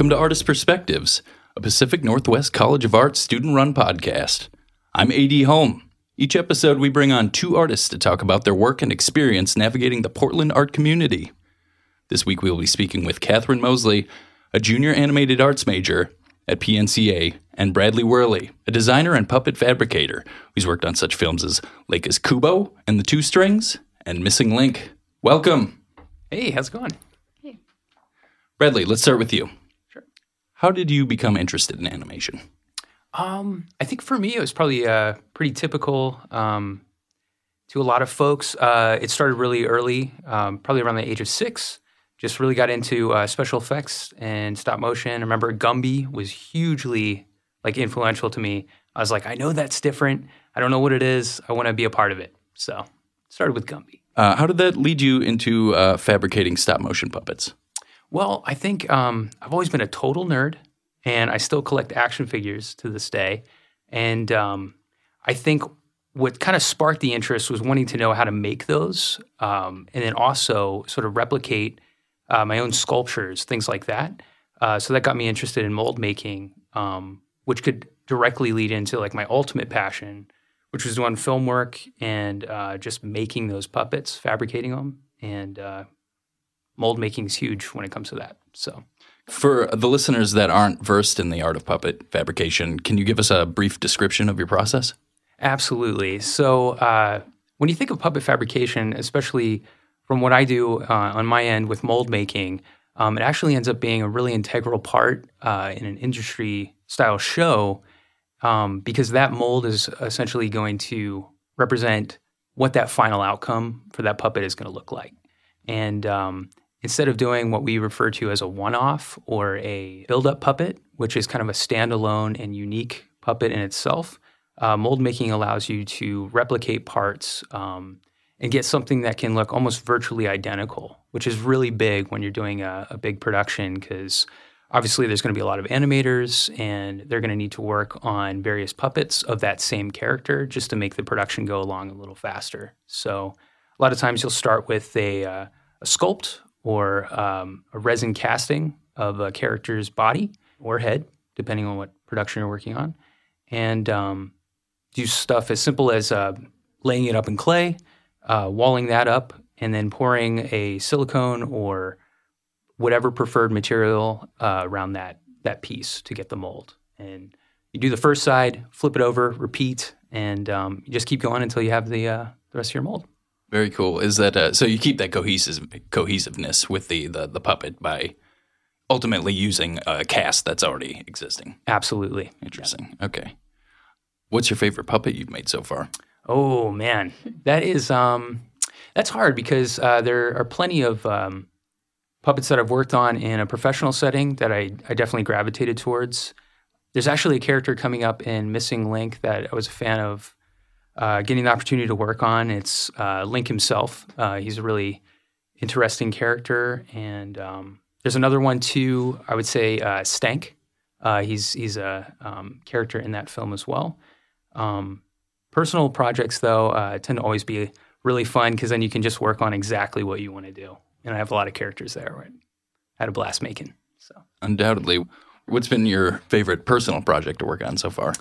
Welcome to Artist Perspectives, a Pacific Northwest College of Arts student run podcast. I'm AD Holm. Each episode, we bring on two artists to talk about their work and experience navigating the Portland art community. This week, we will be speaking with Catherine Mosley, a junior animated arts major at PNCA, and Bradley Worley, a designer and puppet fabricator who's worked on such films as Laika's Kubo and the Two Strings and Missing Link. Welcome. Hey, how's it going? Hey. Bradley, let's start with you. How did you become interested in animation? Um, I think for me, it was probably uh, pretty typical um, to a lot of folks. Uh, it started really early, um, probably around the age of six. Just really got into uh, special effects and stop motion. I remember Gumby was hugely like influential to me. I was like, I know that's different. I don't know what it is. I want to be a part of it. So started with Gumby. Uh, how did that lead you into uh, fabricating stop motion puppets? Well, I think um, I've always been a total nerd, and I still collect action figures to this day. And um, I think what kind of sparked the interest was wanting to know how to make those, um, and then also sort of replicate uh, my own sculptures, things like that. Uh, so that got me interested in mold making, um, which could directly lead into like my ultimate passion, which was doing film work and uh, just making those puppets, fabricating them, and uh, mold making is huge when it comes to that. So, For the listeners that aren't versed in the art of puppet fabrication, can you give us a brief description of your process? absolutely. So, uh, when you think of puppet fabrication, especially from what I do uh, on my end with mold making, um, it actually ends up being a really integral part uh, in an industry style show um, because that mold is essentially going to represent what that final outcome for that puppet is going to look like. And um, instead of doing what we refer to as a one off or a build up puppet, which is kind of a standalone and unique puppet in itself, uh, mold making allows you to replicate parts um, and get something that can look almost virtually identical, which is really big when you're doing a, a big production because obviously there's going to be a lot of animators and they're going to need to work on various puppets of that same character just to make the production go along a little faster. So a lot of times you'll start with a, uh, a sculpt or um, a resin casting of a character's body or head, depending on what production you're working on, and um, do stuff as simple as uh, laying it up in clay, uh, walling that up, and then pouring a silicone or whatever preferred material uh, around that that piece to get the mold. And you do the first side, flip it over, repeat, and um, you just keep going until you have the uh, the rest of your mold. Very cool. Is that uh, so? You keep that cohesive cohesiveness with the, the the puppet by ultimately using a cast that's already existing. Absolutely. Interesting. Okay. What's your favorite puppet you've made so far? Oh man, that is um, that's hard because uh, there are plenty of um, puppets that I've worked on in a professional setting that I, I definitely gravitated towards. There's actually a character coming up in Missing Link that I was a fan of uh, getting the opportunity to work on. It's uh, Link himself. Uh, he's a really interesting character, and um, there's another one too. I would say uh, Stank. Uh, he's he's a um, character in that film as well. Um, personal projects, though, uh, tend to always be really fun because then you can just work on exactly what you want to do. And I have a lot of characters there. Where I had a blast making. So Undoubtedly. What's been your favorite personal project to work on so far?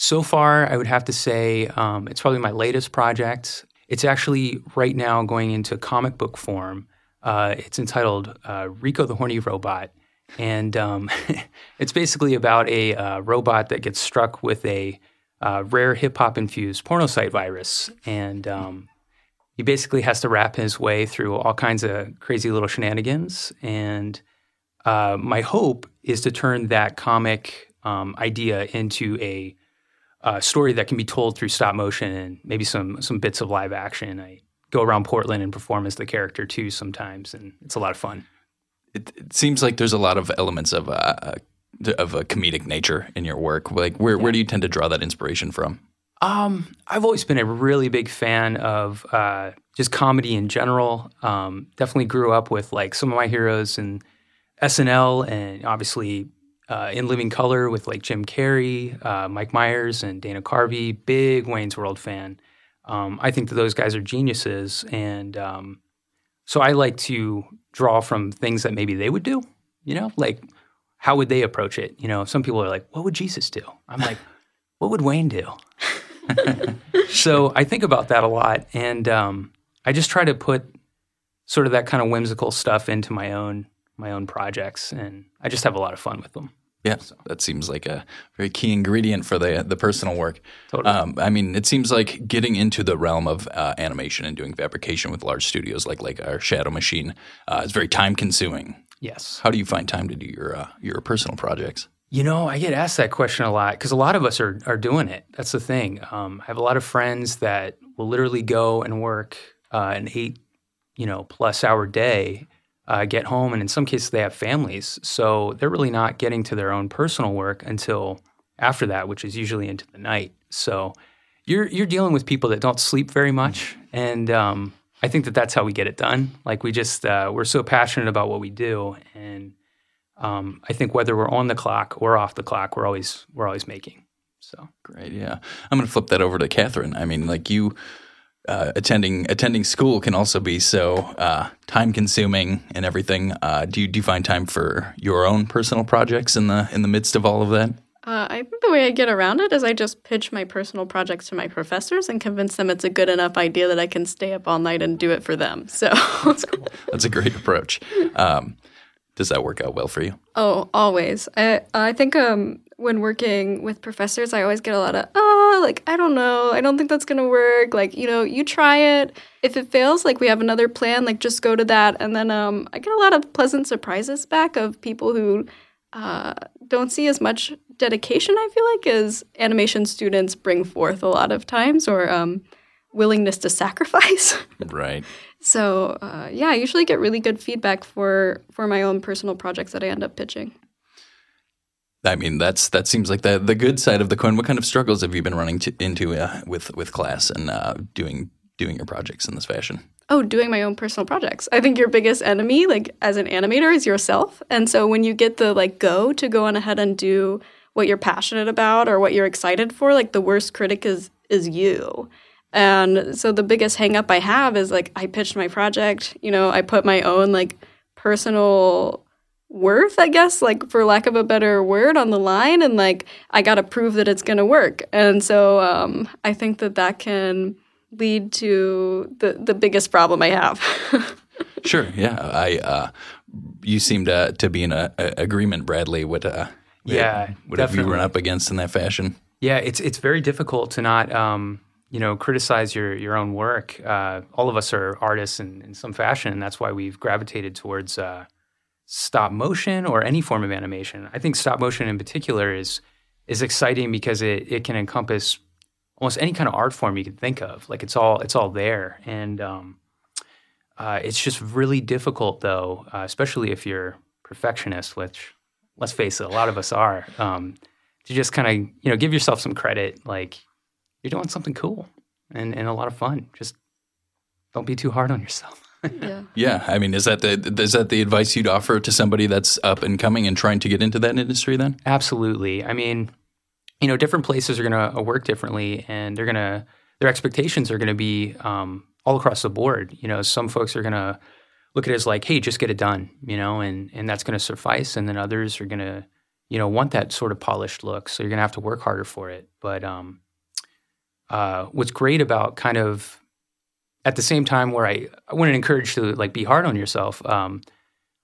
So far, I would have to say um, it's probably my latest project. It's actually right now going into comic book form. Uh, it's entitled uh, Rico the Horny Robot. And um, it's basically about a uh, robot that gets struck with a uh, rare hip hop infused pornocyte virus. And um, he basically has to rap his way through all kinds of crazy little shenanigans. And uh, my hope is to turn that comic um, idea into a uh, story that can be told through stop motion and maybe some some bits of live action. I go around Portland and perform as the character too sometimes, and it's a lot of fun. It, it seems like there's a lot of elements of a, of a comedic nature in your work. Like, where, where do you tend to draw that inspiration from? Um, I've always been a really big fan of uh, just comedy in general. Um, definitely grew up with like some of my heroes in SNL and obviously uh, in Living Color with like Jim Carrey, uh, Mike Myers, and Dana Carvey. Big Wayne's World fan. Um, I think that those guys are geniuses, and um, so I like to draw from things that maybe they would do. You know, like how would they approach it? You know, some people are like, what would Jesus do? I'm like, what would Wayne do? so I think about that a lot, and um, I just try to put sort of that kind of whimsical stuff into my own my own projects, and I just have a lot of fun with them. Yeah, so. that seems like a very key ingredient for the the personal work. Totally. Um, I mean, it seems like getting into the realm of uh, animation and doing fabrication with large studios like like our Shadow Machine uh, is very time consuming. Yes. How do you find time to do your uh, your personal projects? You know, I get asked that question a lot because a lot of us are are doing it. That's the thing. Um, I have a lot of friends that will literally go and work uh, an eight, you know, plus hour day, uh, get home, and in some cases they have families, so they're really not getting to their own personal work until after that, which is usually into the night. So you're you're dealing with people that don't sleep very much, and um, I think that that's how we get it done. Like we just uh, we're so passionate about what we do, and um, I think whether we're on the clock or off the clock, we're always we're always making. So great, yeah. I'm going to flip that over to Catherine. I mean, like you. Uh, attending attending school can also be so uh, time consuming and everything. Uh, do you do you find time for your own personal projects in the in the midst of all of that? Uh, I think the way I get around it is I just pitch my personal projects to my professors and convince them it's a good enough idea that I can stay up all night and do it for them. So that's cool. That's a great approach. Um, does that work out well for you? Oh, always. I I think um, when working with professors, I always get a lot of oh, like I don't know, I don't think that's gonna work. Like you know, you try it. If it fails, like we have another plan. Like just go to that, and then um, I get a lot of pleasant surprises back of people who uh, don't see as much dedication. I feel like as animation students bring forth a lot of times, or um, willingness to sacrifice. right. So uh, yeah, I usually get really good feedback for for my own personal projects that I end up pitching. I mean, that's that seems like the the good side of the coin. What kind of struggles have you been running to, into uh, with with class and uh, doing doing your projects in this fashion? Oh, doing my own personal projects. I think your biggest enemy, like as an animator, is yourself. And so when you get the like go to go on ahead and do what you're passionate about or what you're excited for, like the worst critic is is you. And so the biggest hangup I have is like I pitched my project, you know, I put my own like personal worth, I guess, like for lack of a better word, on the line, and like I got to prove that it's going to work. And so um, I think that that can lead to the the biggest problem I have. sure. Yeah. I. Uh, you seem to to be in a, a agreement, Bradley. What? Uh, yeah. What have you run up against in that fashion? Yeah, it's it's very difficult to not. Um, you know, criticize your your own work. Uh, all of us are artists in, in some fashion, and that's why we've gravitated towards uh, stop motion or any form of animation. I think stop motion in particular is is exciting because it it can encompass almost any kind of art form you can think of. Like it's all it's all there, and um, uh, it's just really difficult though, uh, especially if you're perfectionist, which let's face it, a lot of us are. Um, to just kind of you know give yourself some credit, like you're doing something cool and, and a lot of fun. Just don't be too hard on yourself. Yeah. Yeah. I mean, is that the is that the advice you'd offer to somebody that's up and coming and trying to get into that industry then? Absolutely. I mean, you know, different places are going to work differently and they're going to their expectations are going to be um, all across the board. You know, some folks are going to look at it as like, hey, just get it done, you know, and and that's going to suffice. And then others are going to, you know, want that sort of polished look. So you're going to have to work harder for it. But um, uh, what's great about kind of at the same time where I, I wouldn't encourage to like be hard on yourself. Um,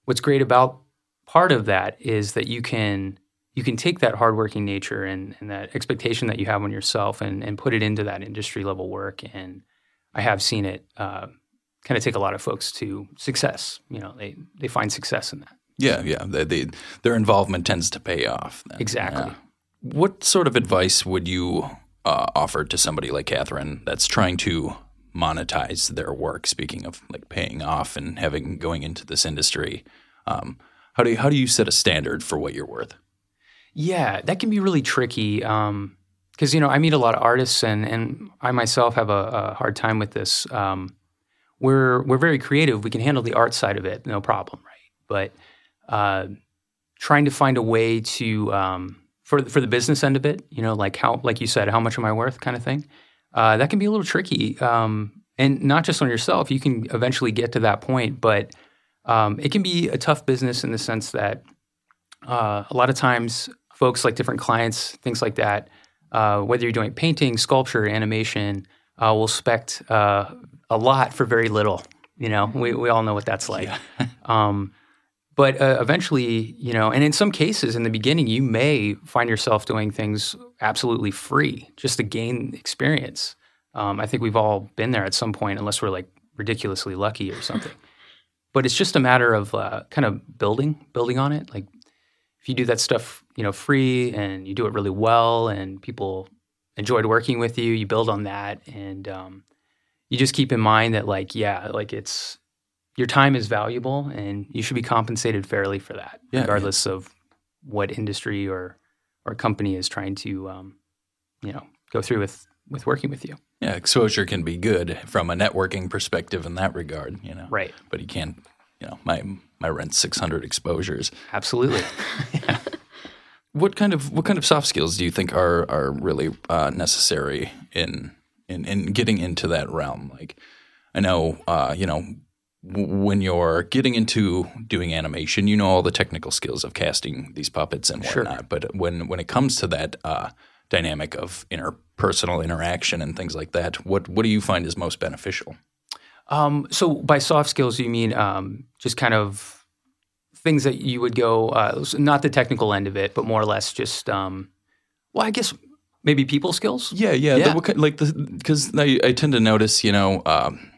what's great about part of that is that you can you can take that hardworking nature and, and that expectation that you have on yourself and, and put it into that industry level work. And I have seen it uh, kind of take a lot of folks to success. You know, they they find success in that. Yeah, yeah. They, they, their involvement tends to pay off. Then. Exactly. Yeah. What sort of advice would you uh, offered to somebody like Catherine that's trying to monetize their work. Speaking of like paying off and having going into this industry, um, how do you, how do you set a standard for what you're worth? Yeah, that can be really tricky because um, you know I meet a lot of artists and and I myself have a, a hard time with this. Um, we're we're very creative. We can handle the art side of it, no problem, right? But uh, trying to find a way to um, for for the business end of it, you know, like how like you said, how much am I worth, kind of thing. Uh, that can be a little tricky, um, and not just on yourself. You can eventually get to that point, but um, it can be a tough business in the sense that uh, a lot of times folks like different clients, things like that, uh, whether you're doing painting, sculpture, animation, uh, will expect uh, a lot for very little. You know, we, we all know what that's like. Yeah. um, but uh, eventually, you know, and in some cases, in the beginning, you may find yourself doing things absolutely free just to gain experience. Um, I think we've all been there at some point, unless we're like ridiculously lucky or something. but it's just a matter of uh, kind of building, building on it. Like if you do that stuff, you know, free and you do it really well, and people enjoyed working with you, you build on that, and um, you just keep in mind that, like, yeah, like it's your time is valuable, and you should be compensated fairly for that, yeah, regardless yeah. of what industry or or company is trying to, um, you know, go through with with working with you. Yeah, exposure can be good from a networking perspective in that regard, you know. Right. But you can't, you know, my my rent's 600 exposures. Absolutely. yeah. What kind of what kind of soft skills do you think are are really uh, necessary in, in in getting into that realm? Like, I know, uh, you know, when you're getting into doing animation, you know all the technical skills of casting these puppets and whatnot. Sure. But when when it comes to that uh, dynamic of interpersonal interaction and things like that, what what do you find is most beneficial? Um, so by soft skills, you mean um, just kind of things that you would go, uh, not the technical end of it, but more or less just, um, well, I guess maybe people skills. Yeah, yeah. yeah. The, like because I, I, tend to notice, you know, um,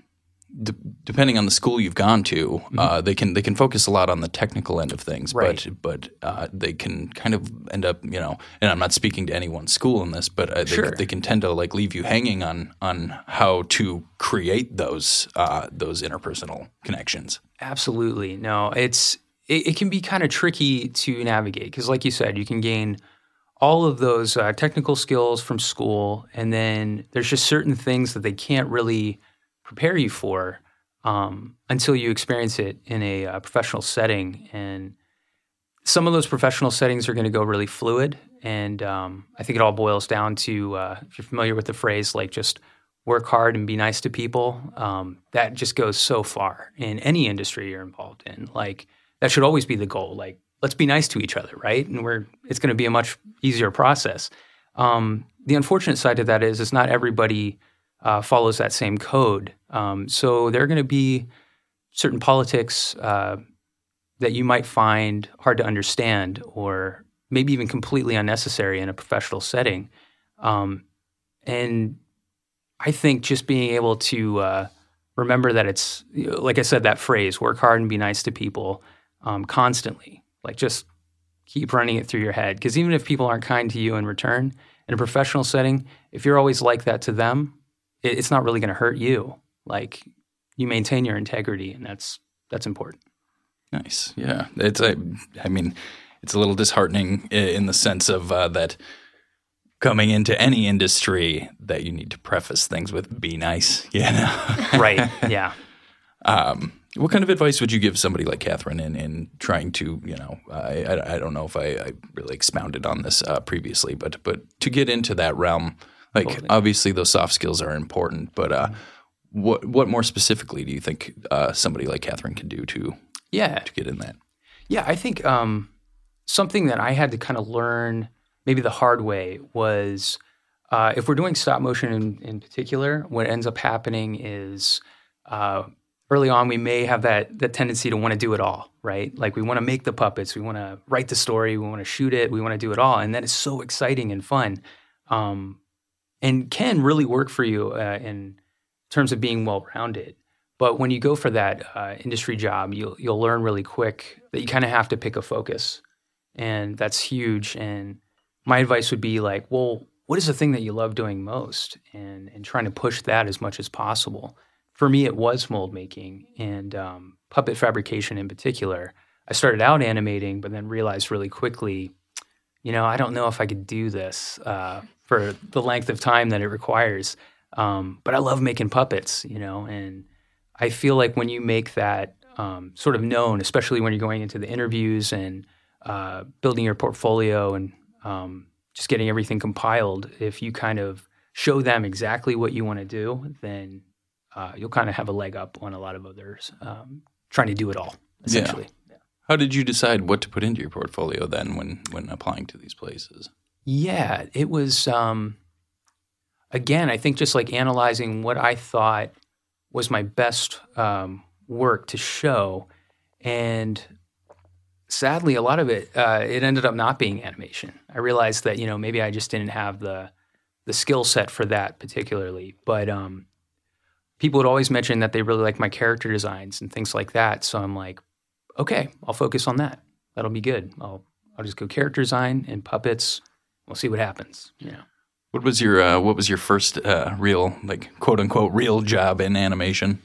d- depending on the school you've gone to, mm-hmm. uh, they can they can focus a lot on the technical end of things, right. but but uh, they can kind of end up, you know, and I'm not speaking to any one school in this, but uh, they, sure. they, can tend to like leave you hanging on on how to create those uh, those interpersonal connections. Absolutely, no, it's it, it can be kind of tricky to navigate because, like you said, you can gain all of those uh, technical skills from school, and then there's just certain things that they can't really prepare you for um, until you experience it in a uh, professional setting. And some of those professional settings are going to go really fluid. And um, I think it all boils down to uh, if you're familiar with the phrase, like just work hard and be nice to people. Um, that just goes so far in any industry you're involved in. Like that should always be the goal. Like let's be nice to each other, right? And we're it's going to be a much easier process. Um, the unfortunate side of that is, is not everybody uh, follows that same code. Um, so there are going to be certain politics uh, that you might find hard to understand or maybe even completely unnecessary in a professional setting. Um, and I think just being able to uh, remember that it's, like I said, that phrase, work hard and be nice to people um, constantly. Like just keep running it through your head. Because even if people aren't kind to you in return, in a professional setting, if you're always like that to them, it, it's not really going to hurt you. Like you maintain your integrity, and that's that's important. Nice, yeah. It's a, I mean, it's a little disheartening in the sense of uh, that coming into any industry that you need to preface things with "be nice," you know? right? Yeah. Um, what kind of advice would you give somebody like Catherine in, in trying to, you know, I, I, I don't know if I, I, really expounded on this uh, previously, but but to get into that realm like totally. obviously those soft skills are important, but uh, mm-hmm. what what more specifically do you think uh, somebody like Catherine can do to yeah to get in that? Yeah, I think um, something that I had to kind of learn maybe the hard way was uh, if we're doing stop motion in, in, particular, what ends up happening is uh, early on we may have that that tendency to want to do it all, right? Like we want to make the puppets, we want to write the story, we want to shoot it, we want to do it all, and that is so exciting and fun. Um, and can really work for you uh, in terms of being well rounded. But when you go for that uh, industry job, you'll you'll learn really quick that you kind of have to pick a focus, and that's huge. And my advice would be like, well, what is the thing that you love doing most, and and trying to push that as much as possible. For me, it was mold making and um, puppet fabrication in particular. I started out animating, but then realized really quickly, you know, I don't know if I could do this. Uh, for the length of time that it requires. Um, but I love making puppets, you know, and I feel like when you make that um, sort of known, especially when you're going into the interviews and uh, building your portfolio and um, just getting everything compiled, if you kind of show them exactly what you want to do, then uh, you'll kind of have a leg up on a lot of others um, trying to do it all, essentially. Yeah. How did you decide what to put into your portfolio then when when applying to these places? Yeah, it was um, again, I think just like analyzing what I thought was my best um, work to show, and sadly, a lot of it uh, it ended up not being animation. I realized that you know maybe I just didn't have the the skill set for that particularly, but um, people would always mention that they really like my character designs and things like that. So I'm like, okay, I'll focus on that. That'll be good. I'll I'll just go character design and puppets. We'll see what happens. You know. What was your uh, What was your first uh, real, like quote unquote, real job in animation?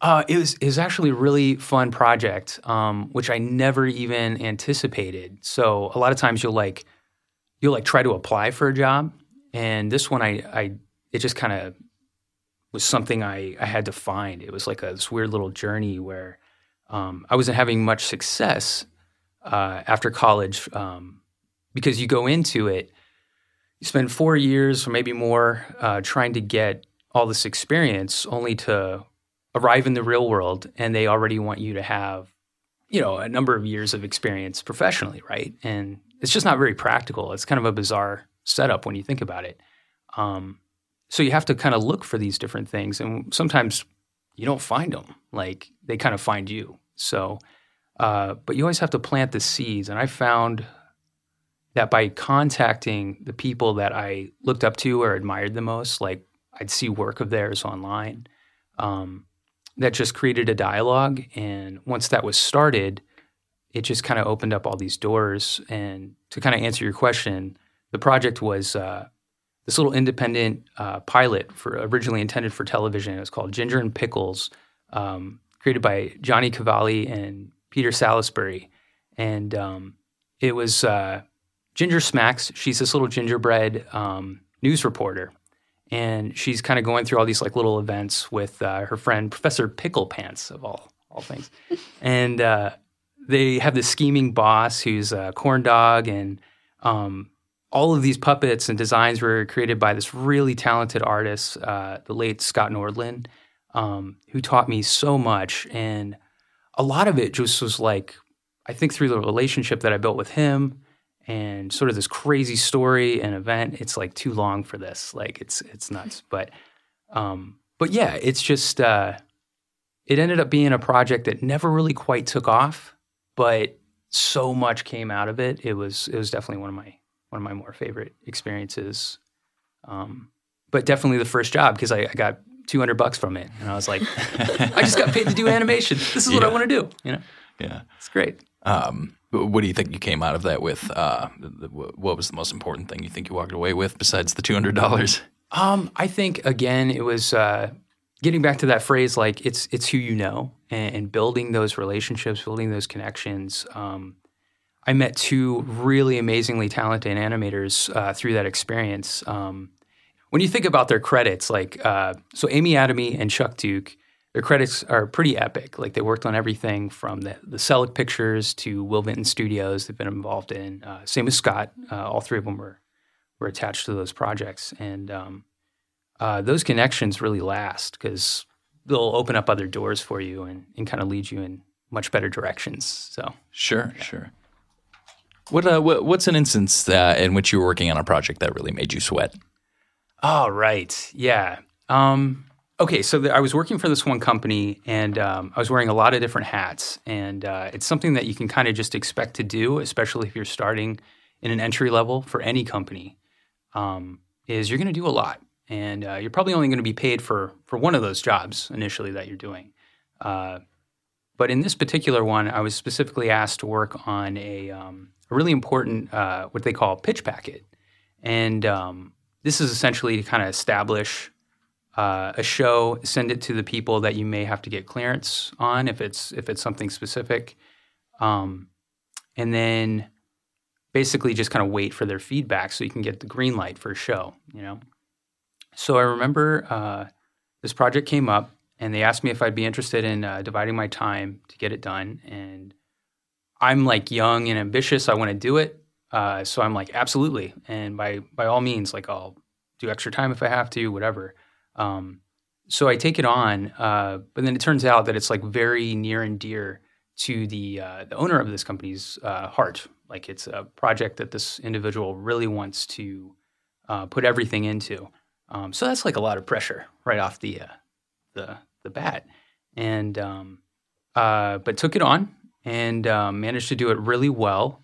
Uh, it was it was actually a really fun project, um, which I never even anticipated. So a lot of times you'll like you'll like try to apply for a job, and this one I I it just kind of was something I I had to find. It was like a, this weird little journey where um, I wasn't having much success uh, after college um, because you go into it you spend four years or maybe more uh, trying to get all this experience only to arrive in the real world and they already want you to have you know a number of years of experience professionally right? And it's just not very practical. It's kind of a bizarre setup when you think about it. Um, so you have to kind of look for these different things and sometimes you don't find them like they kind of find you. So uh, but you always have to plant the seeds and i found that by contacting the people that I looked up to or admired the most, like I'd see work of theirs online, um, that just created a dialogue. And once that was started, it just kind of opened up all these doors. And to kind of answer your question, the project was uh, this little independent uh, pilot for originally intended for television. It was called Ginger and Pickles, um, created by Johnny Cavalli and Peter Salisbury, and um, it was. Uh, Ginger Smacks, she's this little gingerbread um, news reporter. And she's kind of going through all these like little events with uh, her friend Professor Pickle Pants of all all things, and uh, they have this scheming boss who's a corn dog, and um, all of these puppets and designs were created by this really talented artist, uh, the late Scott Nordland, um, who taught me so much, and a lot of it just was like I think through the relationship that I built with him and sort of this crazy story and event. It's like too long for this. Like it's it's nuts. But um, but yeah, it's just uh, it ended up being a project that never really quite took off, but so much came out of it. It was it was definitely one of my one of my more favorite experiences. Um, but definitely the first job because I, I, got 200 bucks from it, and I was like, I just got paid to do animation. This is yeah. what I want to do. You know? Yeah, it's great. Um, what do you think you came out of that with? Uh, what was the most important thing you think you walked away with besides the two hundred dollars? Um, I think again, it was uh, getting back to that phrase like it's it's who you know and, and building those relationships, building those connections. Um, I met two really amazingly talented animators uh, through that experience. Um, when you think about their credits, like uh, so, Amy Adamy and Chuck Duke their credits are pretty epic. Like they worked on everything from the, the Selick Pictures to Will Vinton Studios. They've been involved in. Uh, same with Scott. Uh, all three of them were were attached to those projects, and um, uh, those connections really last because they'll open up other doors for you and, and kind of lead you in much better directions. So sure, yeah. sure. What, uh, what, what's an instance uh, in which you were working on a project that really made you sweat? Oh, right. Yeah. Um, okay, so the, I was working for this one company, and um, I was wearing a lot of different hats, and uh, it's something that you can kind of just expect to do, especially if you're starting in an entry level for any company. Um, is you're going to do a lot, and uh, you're probably only going to be paid for for one of those jobs initially that you're doing. Uh, but in this particular one, I was specifically asked to work on a, um, a really important uh, what they call pitch packet, and um, this is essentially to kind of establish uh, a show, send it to the people that you may have to get clearance on if it's if it's something specific, um, and then basically just kind of wait for their feedback so you can get the green light for a show. You know, so I remember uh, this project came up and they asked me if I'd be interested in uh, dividing my time to get it done, and I'm like young and ambitious. I want to do it, uh, so I'm like absolutely, and by by all means, like I'll do extra time if I have to, whatever. Um, so I take it on, uh, but then it turns out that it's like very near and dear to the uh, the owner of this company's uh, heart. Like it's a project that this individual really wants to uh, put everything into. Um, so that's like a lot of pressure right off the uh, the the bat, and um, uh, but took it on and managed to do it really well.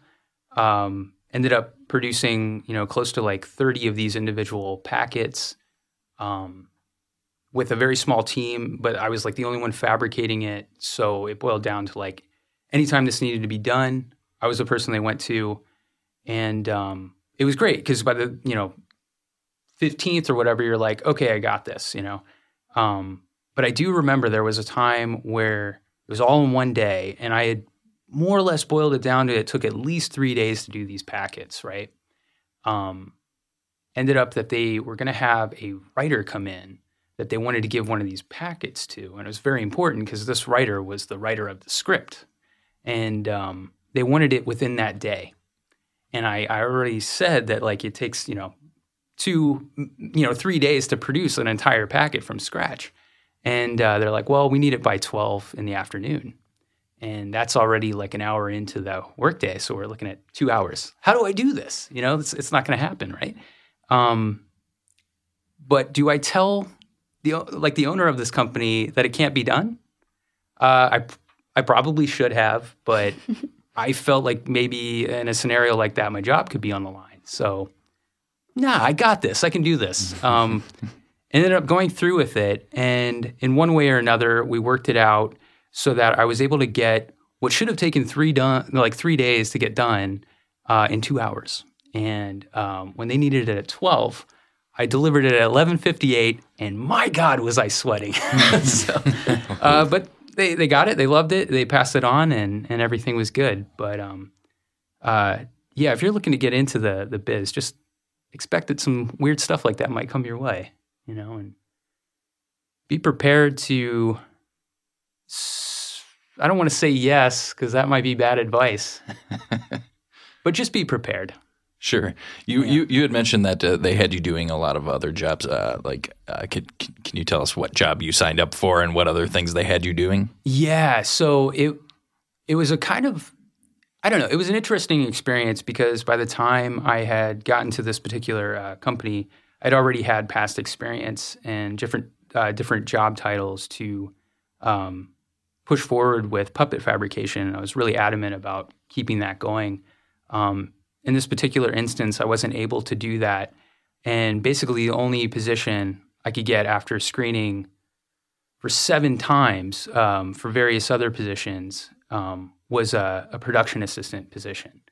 Um, ended up producing you know close to like thirty of these individual packets um, with a very small team, but I was like the only one fabricating it. So it boiled down to like anytime this needed to be done, I was the person they went to, and um, it was great because by the you know fifteenth or whatever, you're like, okay, I got this, you know. Um, but I do remember there was a time where it was all in one day, and I had more or less boiled it down to it took at least three days to do these packets, right? Um, ended up that they were going to have a writer come in that they wanted to give one of these packets to, and it was very important because this writer was the writer of the script, and um, they wanted it within that day. And I, I already said that like it takes you know two you know three days to produce an entire packet from scratch, and uh, they're like, well, we need it by twelve in the afternoon and that's already like an hour into the workday. So we're looking at two hours. How do I do this? You know, it's, it's not going to happen, right? Um, but do I tell the like the owner of this company that it can't be done? Uh, I I probably should have, but I felt like maybe in a scenario like that, my job could be on the line. So, nah, I got this. I can do this. Um, ended up going through with it, and in one way or another, we worked it out so that I was able to get what should have taken three done like three days to get done uh, in two hours. And um, when they needed it at twelve, I delivered it at eleven fifty eight, and my God, was I sweating! so, uh, but they they got it, they loved it, they passed it on, and and everything was good. But um, uh, yeah, if you're looking to get into the the biz, just expect that some weird stuff like that might come your way, you know, and be prepared to I don't want to say yes because that might be bad advice. but just be prepared. Sure. You yeah. you, you had mentioned that uh, they had you doing a lot of other jobs. Uh, like, uh, can, can you tell us what job you signed up for and what other things they had you doing? Yeah. So it it was a kind of I don't know. It was an interesting experience because by the time I had gotten to this particular uh, company, I'd already had past experience and different uh, different job titles to um, push forward with puppet fabrication. And I was really adamant about keeping that going. Um, in this particular instance, I wasn't able to do that. And basically, the only position I could get after screening for seven times um, for various other positions um, was a, a, production assistant position.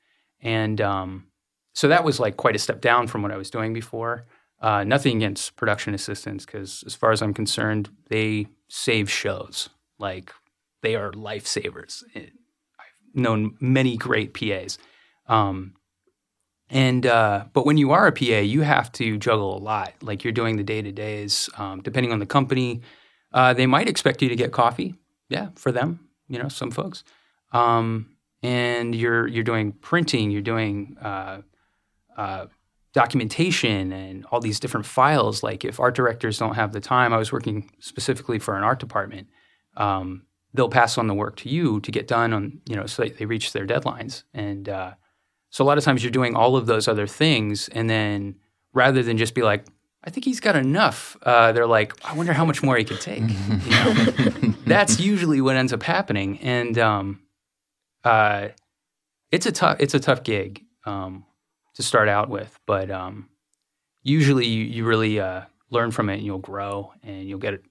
And um, so that was like quite a step down from what I was doing before. Uh, nothing against production assistants, because as far as I'm concerned, they save shows. Like they are lifesavers. I've known many great PAs. Um, and uh, but when you are a PA, you have to juggle a lot. Like you're doing the day to days. Um, depending on the company, uh, they might expect you to get coffee. Yeah, for them, you know, some folks. Um, and you're you're doing printing. You're doing uh, uh documentation and all these different files. Like if art directors don't have the time, I was working specifically for an art department. Um, they'll pass on the work to you to get done on you know so they, reach their deadlines and uh, so a lot of times you're doing all of those other things and then rather than just be like i think he's got enough uh, they're like i wonder how much more he could take you know? that's usually what ends up happening and um, uh, it's a tough it's a tough gig um, to start out with but um, usually you, you really uh, learn from it and you'll grow and you'll get it.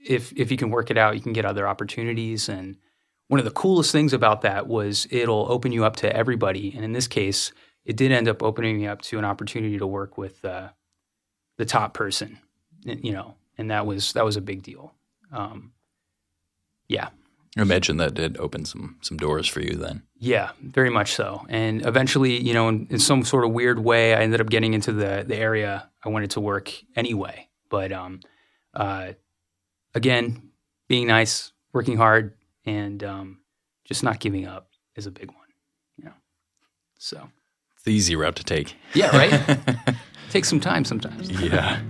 if if you can work it out, you can get other opportunities. And one of the coolest things about that was it'll open you up to everybody. And in this case, it did end up opening me up to an opportunity to work with uh, the top person, you know, and that was that was a big deal. Um, yeah. I imagine that did open some some doors for you then. Yeah, very much so. And eventually, you know, in, in, some sort of weird way, I ended up getting into the the area I wanted to work anyway. But um, uh, again, being nice, working hard, and um, just not giving up is a big one. You know, so it's the easy route to take. Yeah, right. Takes some time sometimes. Yeah.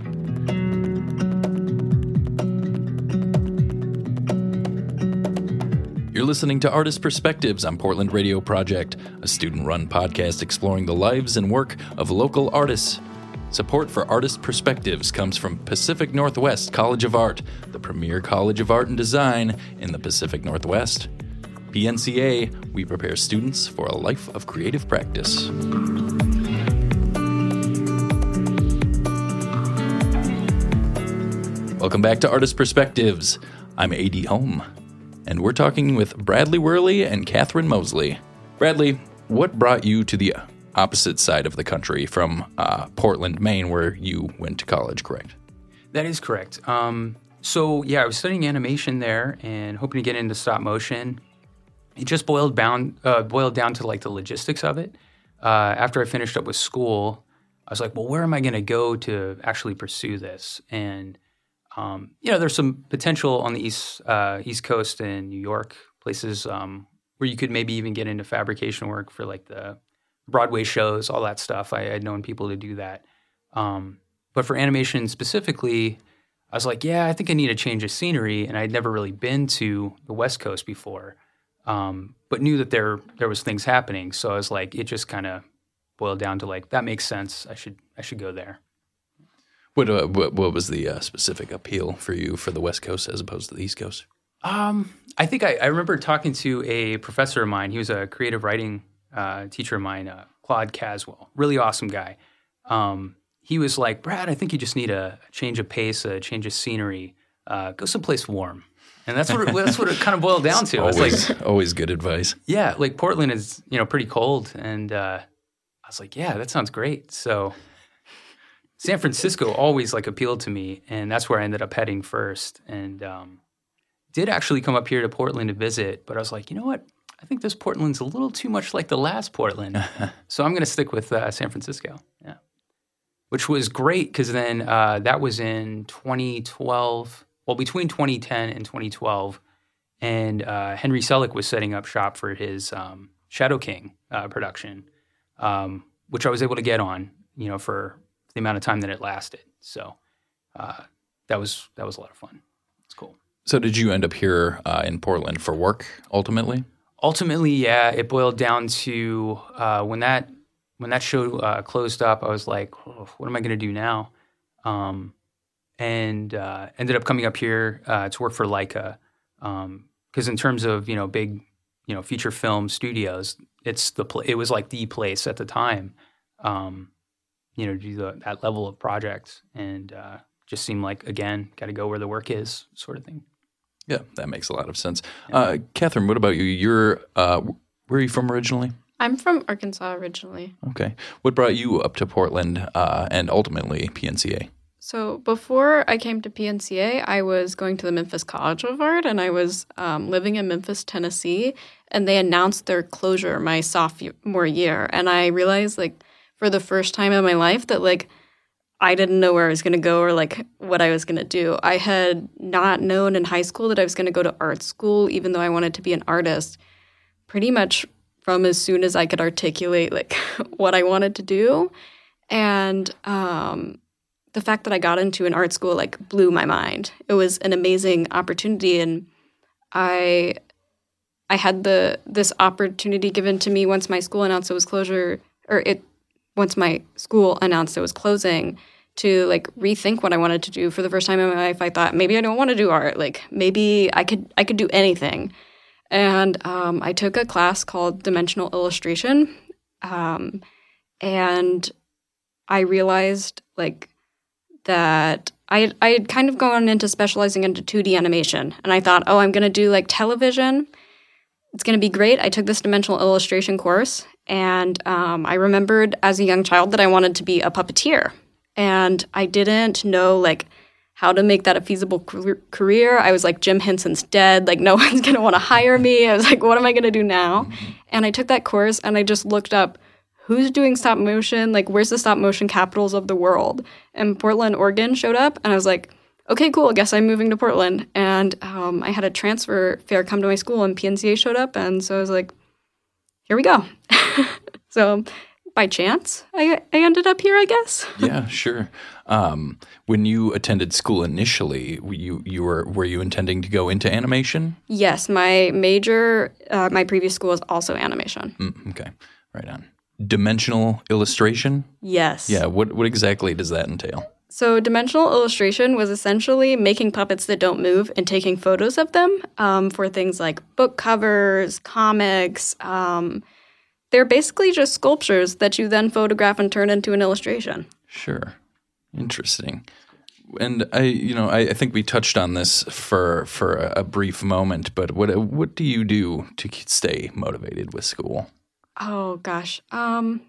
You're listening to Artist Perspectives on Portland Radio Project, a student run podcast exploring the lives and work of local artists. Support for Artist Perspectives comes from Pacific Northwest College of Art, the premier college of art and design in the Pacific Northwest. PNCA, we prepare students for a life of creative practice. Welcome back to Artist Perspectives. I'm AD Home, and we're talking with Bradley Worley and Catherine Mosley. Bradley, what brought you to the opposite side of the country from uh, Portland, Maine, where you went to college, correct? That is correct. Um, so, yeah, I was studying animation there and hoping to get into stop motion. It just boiled down, uh, boiled down to like the logistics of it. Uh, after I finished up with school, I was like, well, where am I going to go to actually pursue this? And um, you know, there's some potential on the east uh, East Coast in New York, places um, where you could maybe even get into fabrication work for like the Broadway shows, all that stuff. I had known people to do that. Um, but for animation specifically, I was like, yeah, I think I need a change of scenery, and I'd never really been to the West Coast before, um, but knew that there there was things happening. So I was like, it just kind of boiled down to like that makes sense. I should I should go there. What, uh, what, what was the uh, specific appeal for you for the West Coast as opposed to the East Coast? Um, I think I, I, remember talking to a professor of mine. He was a creative writing uh, teacher of mine, uh, Claude Caswell. Really awesome guy. Um, he was like, Brad, I think you just need a change of pace, a change of scenery. Uh, go someplace warm. And that's what it, that's what it kind of boiled down to. always, like, always good advice. Yeah, like Portland is you know pretty cold, and uh, I was like, yeah, that sounds great. So San Francisco always like appealed to me, and that's where I ended up heading first. And um, did actually come up here to Portland to visit, but I was like, you know what? I think this Portland's a little too much like the last Portland, so I'm going to stick with uh, San Francisco. Yeah, which was great because then uh, that was in 2012. Well, between 2010 and 2012, and uh, Henry Selick was setting up shop for his um, Shadow King uh, production, um, which I was able to get on, you know, for the amount of time that it lasted. So uh, that was that was a lot of fun. It's cool. So did you end up here uh, in Portland for work ultimately? Ultimately, yeah. It boiled down to uh, when that when that show uh, closed up. I was like, oh, what am I going to do now? Um, and uh, ended up coming up here uh, to work for Laika because um, in terms of you know big you know feature film studios, it's the pl- it was like the place at the time. Um, you know, do the, that level of project and uh, just seem like, again, got to go where the work is sort of thing. Yeah, that makes a lot of sense. Yeah. Uh, Catherine, what about you? You're, uh, where are you from originally? I'm from Arkansas originally. Okay. What brought you up to Portland uh, and ultimately PNCA? So before I came to PNCA, I was going to the Memphis College of Art, and I was um, living in Memphis, Tennessee. And they announced their closure my sophomore year, and I realized like for the first time in my life that like I didn't know where I was going to go or like what I was going to do. I had not known in high school that I was going to go to art school even though I wanted to be an artist. Pretty much from as soon as I could articulate like what I wanted to do and um, the fact that I got into an art school like blew my mind. It was an amazing opportunity and I I had the this opportunity given to me once my school announced it was closure or it once my school announced it was closing to like rethink what I wanted to do for the first time in my life. I thought maybe I don't want to do art. Like maybe I could I could do anything. And um, I took a class called Dimensional Illustration, um, and I realized like that I I had kind of gone into specializing into 2D animation, and I thought, oh, I'm gonna do like television. It's gonna be great. I took this dimensional illustration course, and um, I remembered as a young child that I wanted to be a puppeteer. And I didn't know like how to make that a feasible career. I was like, Jim Henson's dead. Like, no one's going to want to hire me. I was like, what am I going to do now? And I took that course and I just looked up who's doing stop motion? Like, where's the stop motion capitals of the world? And Portland, Oregon showed up. And I was like, okay, cool. I guess I'm moving to Portland. And um, I had a transfer fair come to my school and PNCA showed up. And so I was like, here we go. so by chance, I, I ended up here, I guess. yeah, sure. Um, when you attended school initially, were you you were were you intending to go into animation? Yes, my major, uh, my previous school is also animation. Mm, okay, right on. Dimensional illustration. Yes. Yeah. What what exactly does that entail? So, dimensional illustration was essentially making puppets that don't move and taking photos of them um, for things like book covers, comics. Um, they're basically just sculptures that you then photograph and turn into an illustration. Sure. Interesting. And I, you know, I, I think we touched on this for for a, a brief moment, but what what do you do to stay motivated with school? Oh gosh, um,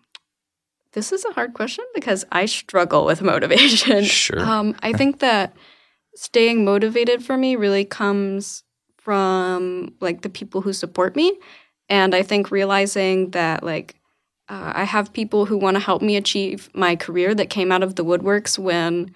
this is a hard question because I struggle with motivation. Sure. Um, I think that staying motivated for me really comes from like the people who support me, and I think realizing that like uh, I have people who want to help me achieve my career that came out of the woodworks when,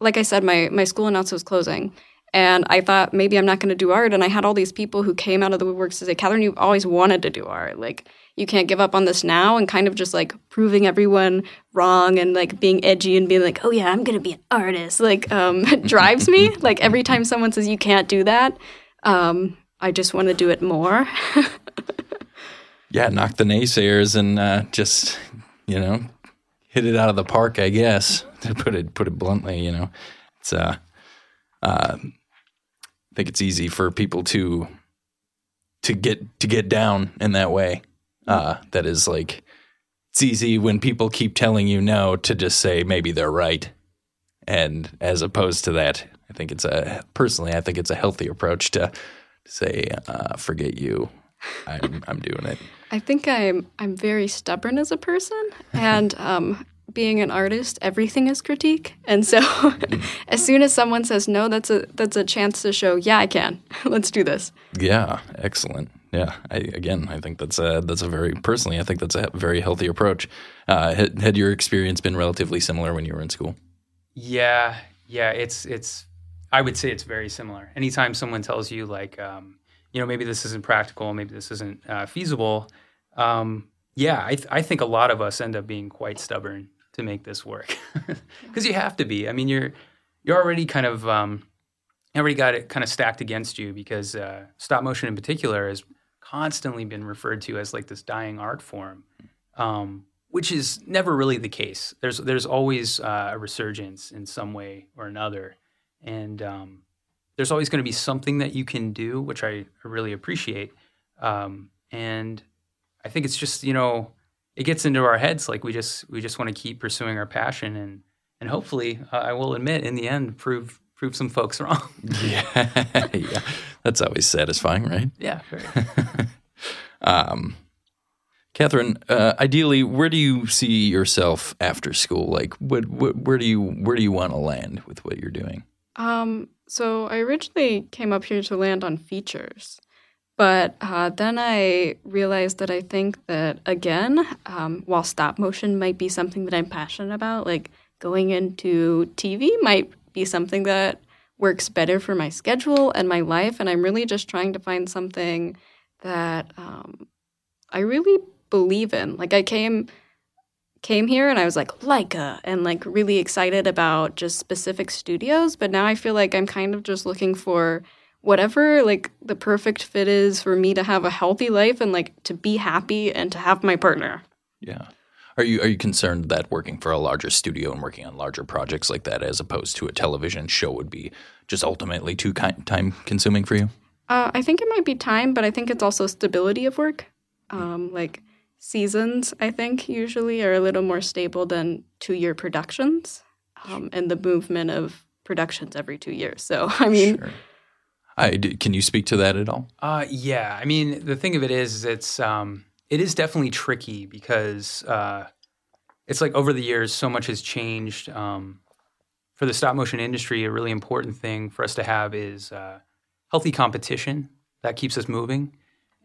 like I said, my my school announced was closing. And I thought maybe I'm not going to do art. And I had all these people who came out of the woodworks to say, Catherine, you've always wanted to do art. Like, you can't give up on this now. And kind of just like proving everyone wrong and like being edgy and being like, oh, yeah, I'm going to be an artist, like, um, drives me. like, every time someone says you can't do that, um, I just want to do it more. yeah, knock the naysayers and uh, just, you know, hit it out of the park, I guess, to put it, put it bluntly, you know. It's, uh, uh, I think it's easy for people to to get to get down in that way. Uh, that is like it's easy when people keep telling you no to just say maybe they're right, and as opposed to that, I think it's a personally I think it's a healthy approach to, to say uh, forget you. I'm I'm doing it. I think I'm I'm very stubborn as a person, and um, being an artist, everything is critique. And so as soon as someone says no, that's a that's a chance to show, yeah, I can. Let's do this. Yeah, excellent. Yeah, I, again, I think that's a that's a very personally, I think that's a very healthy approach. Uh, had, had your experience been relatively similar when you were in school? Yeah, yeah, it's it's. I would say it's very similar. Anytime someone tells you like, um, you know, maybe this isn't practical, maybe this isn't uh, feasible. Um, yeah, I, th- I think a lot of us end up being quite stubborn to make this work because you have to be. I mean, you're you're already kind of um, already got it kind of stacked against you because uh, stop motion in particular has constantly been referred to as like this dying art form, um, which is never really the case. There's there's always uh, a resurgence in some way or another, and um, there's always going to be something that you can do, which I really appreciate. Um, and I think it's just you know it gets into our heads like we just we just want to keep pursuing our passion and and hopefully uh, I will admit in the end prove prove some folks wrong. yeah, yeah, that's always satisfying, right? Yeah. um, Catherine, uh, ideally, where do you see yourself after school? Like, what, what, where do you where do you want to land with what you're doing? Um, so I originally came up here to land on features. But uh, then I realized that I think that, again, um, while stop motion might be something that I'm passionate about, like going into TV might be something that works better for my schedule and my life. And I'm really just trying to find something that um, I really believe in. Like I came came here and I was like Laika and like really excited about just specific studios, but now I feel like I'm kind of just looking for whatever like the perfect fit is for me to have a healthy life and like to be happy and to have my partner. Yeah. Are you are you concerned that working for a larger studio and working on larger projects like that as opposed to a television show would be just ultimately too time consuming for you? Uh, I think it might be time, but I think it's also stability of work. Um, like seasons, I think usually are a little more stable than two year productions, um, and the movement of productions every two years. So I mean. Sure I, can you speak to that at all? Uh, yeah, I mean, the thing of it is, it's um, it is definitely tricky because uh, it's like over the years, so much has changed. Um, for the stop motion industry, a really important thing for us to have is uh, healthy competition that keeps us moving,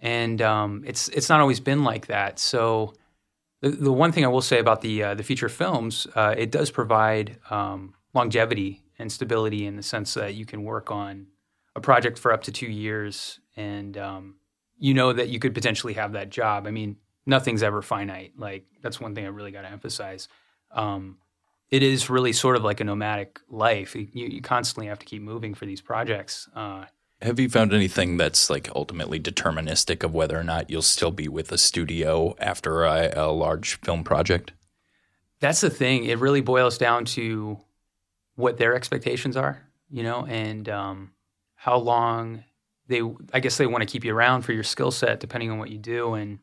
and um, it's it's not always been like that. So. The, the one thing I will say about the uh, the feature films, uh, it does provide um, longevity and stability in the sense that you can work on a project for up to two years, and um, you know that you could potentially have that job. I mean, nothing's ever finite. Like that's one thing I really got to emphasize. Um, it is really sort of like a nomadic life. You, you constantly have to keep moving for these projects. Uh, Have you found anything that's like ultimately deterministic of whether or not you'll still be with a studio after a, a large film project? that's the thing. It really boils down to what their expectations are, you know, and um, how long they. I guess they want to keep you around for your skill set, depending on what you do. And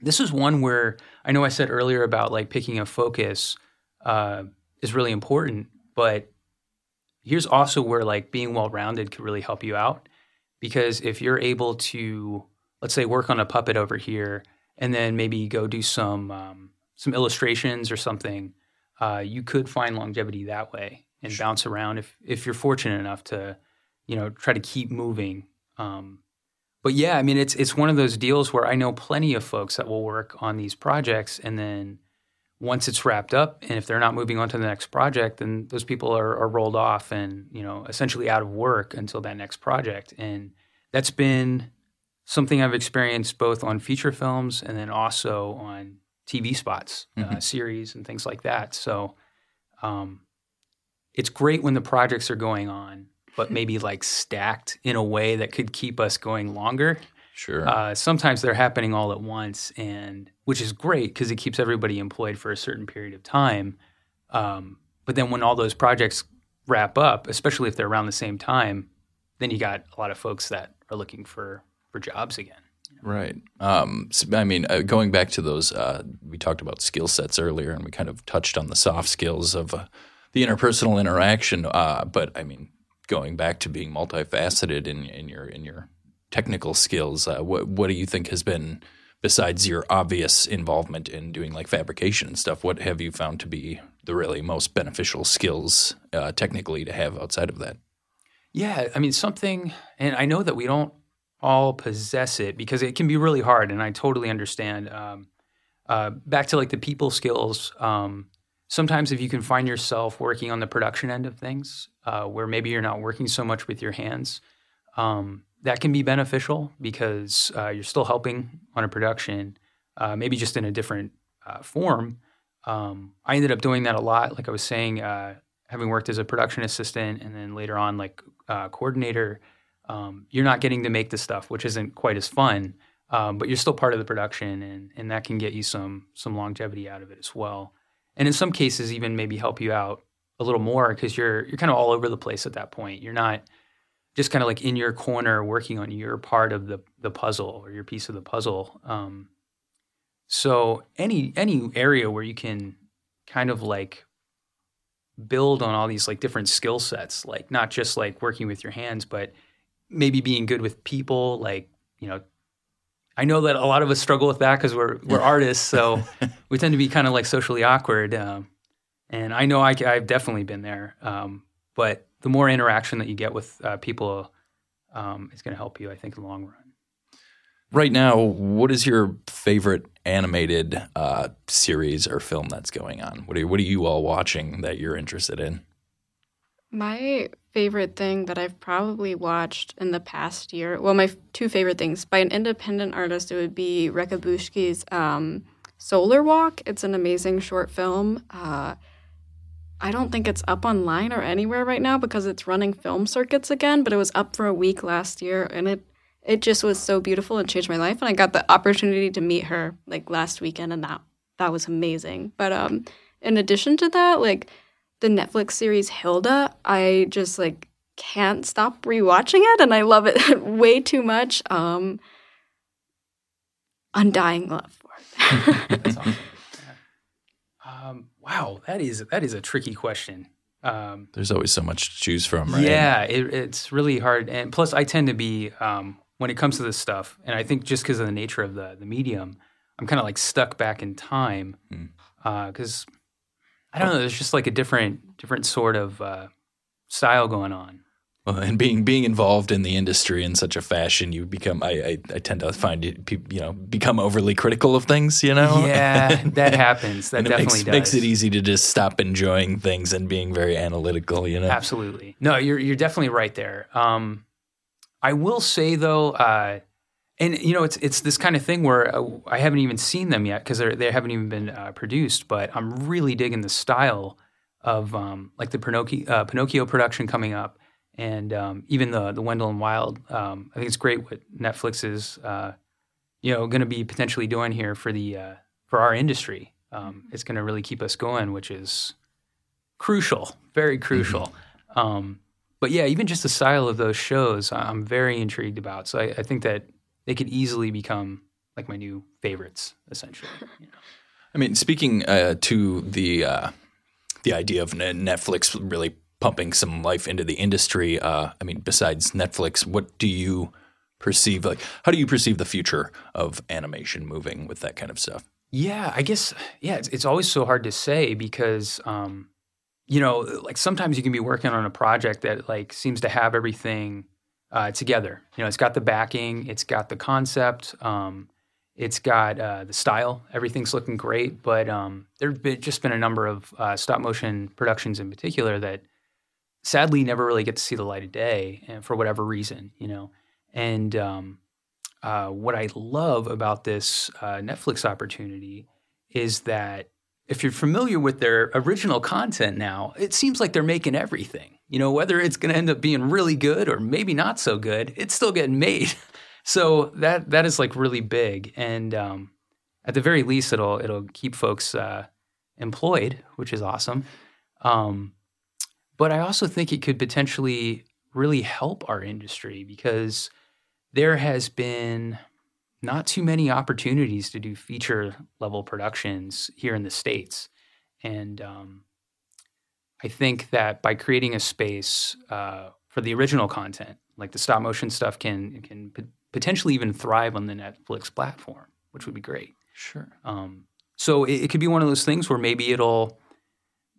this is one where I know I said earlier about like picking a focus uh, is really important, but here's also where like being well rounded could really help you out because if you're able to let's say work on a puppet over here and then maybe go do some um, some illustrations or something uh, you could find longevity that way and bounce around if if you're fortunate enough to you know try to keep moving um, but yeah i mean it's it's one of those deals where i know plenty of folks that will work on these projects and then once it's wrapped up and if they're not moving on to the next project then those people are, are rolled off and you know essentially out of work until that next project. And that's been something i've experienced both on feature films and then also on tv spots uh, series and things like that. So um, it's great when the projects are going on but maybe like stacked in a way that could keep us going longer Sure. uh, sometimes they're happening all at once, and which is great because it keeps everybody employed for a certain period of time. Um, but then when all those projects wrap up, especially if they're around the same time, then you got a lot of folks that are looking for for jobs again. Right. Um, s- I mean, uh, going back to those, uh, we talked about skill sets earlier, and we kind of touched on the soft skills of uh, the interpersonal interaction. Uh, but I mean, going back to being multifaceted in, in your in your technical skills, uh, what what do you think has been besides your obvious involvement in doing like fabrication and stuff? What have you found to be the really most beneficial skills uh, technically to have outside of that? Yeah, I mean something, and I know that we don't all possess it because it can be really hard, and I totally understand. Um, uh, back to like the people skills. Um, sometimes if you can find yourself working on the production end of things, uh, where maybe you're not working so much with your hands, um, that can be beneficial because uh, you're still helping on a production, uh, maybe just in a different uh, form. Um, I ended up doing that a lot. Like I was saying, uh, having worked as a production assistant and then later on like uh, coordinator, um, you're not getting to make the stuff, which isn't quite as fun. Um, but you're still part of the production, and and that can get you some some longevity out of it as well. And in some cases, even maybe help you out a little more because you're you're kind of all over the place at that point. You're not just kind of like in your corner working on your part of the the puzzle or your piece of the puzzle. Um, so any any area where you can kind of like build on all these like different skill sets, like not just like working with your hands, but maybe being good with people, like you know. I know that a lot of us struggle with that because we're we're artists, so we tend to be kind of like socially awkward. Um, and I know I, have definitely been there. Um, but the more interaction that you get with uh, people um, is going to help you, I think, in the long run. Right now, what is your favorite animated uh, series or film that's going on? What are, what are you all watching that you're interested in? My favorite thing that I've probably watched in the past year, well, my f- two favorite things by an independent artist, it would be Réka Bucsi's um, Solar Walk. It's an amazing short film. Uh, I don't think it's up online or anywhere right now because it's running film circuits again, but it was up for a week last year and it it just was so beautiful and changed my life and I got the opportunity to meet her like last weekend and that that was amazing. But um in addition to that, like the Netflix series Hilda, I just like can't stop rewatching it and I love it way too much. Um undying love for it. That's awesome. Yeah. Um, wow, that is that is a tricky question. Um, There's always so much to choose from, right? Yeah, it, it's really hard, and plus, I tend to be um, when it comes to this stuff, and I think just because of the nature of the the medium, I'm kind of like stuck back in time because I don't know. There's just like a different different sort of uh, style going on. Well, and being being involved in the industry in such a fashion, you become. I I, I tend to find it, you know, become overly critical of things. You know. Yeah, that happens. That and it definitely makes, does. makes it easy to just stop enjoying things and being very analytical. You know. Absolutely. No, you're you're definitely right there. Um, I will say though, uh, and you know, it's it's this kind of thing where uh, I haven't even seen them yet because they haven't even been uh, produced. But I'm really digging the style of um, like the Pinocchio, uh, Pinocchio production coming up, and um, even the the Wendell and Wild. Um, I think it's great what Netflix is, uh, you know, going to be potentially doing here for the uh, for our industry. Um, it's going to really keep us going, which is crucial, very crucial. Um, but yeah, even just the style of those shows, I'm very intrigued about. So I, I think that they could easily become like my new favorites, essentially. you know. I mean, speaking uh, to the uh, the idea of Netflix really pumping some life into the industry, uh, I mean, besides Netflix, what do you perceive? Like, how do you perceive the future of animation moving with that kind of stuff? Yeah, I guess yeah, it's, it's always so hard to say because um, you know, like sometimes you can be working on a project that like seems to have everything uh, together. You know, it's got the backing, it's got the concept, um, it's got uh, the style. Everything's looking great, but um, there've been just been a number of uh, stop motion productions in particular that sadly never really get to see the light of day, and for whatever reason, you know. And um, uh, what I love about this uh, Netflix opportunity is that if you're familiar with their original content now, it seems like they're making everything. You know, whether it's going to end up being really good or maybe not so good, it's still getting made. so that that is like really big, and um, at the very least, it'll it'll keep folks uh, employed, which is awesome. Um, but I also think it could potentially really help our industry because there has been not too many opportunities to do feature level productions here in the states, and um, I think that by creating a space uh, for the original content, like the stop motion stuff, can can p- potentially even thrive on the Netflix platform, which would be great. Sure. Um, so it, it could be one of those things where maybe it'll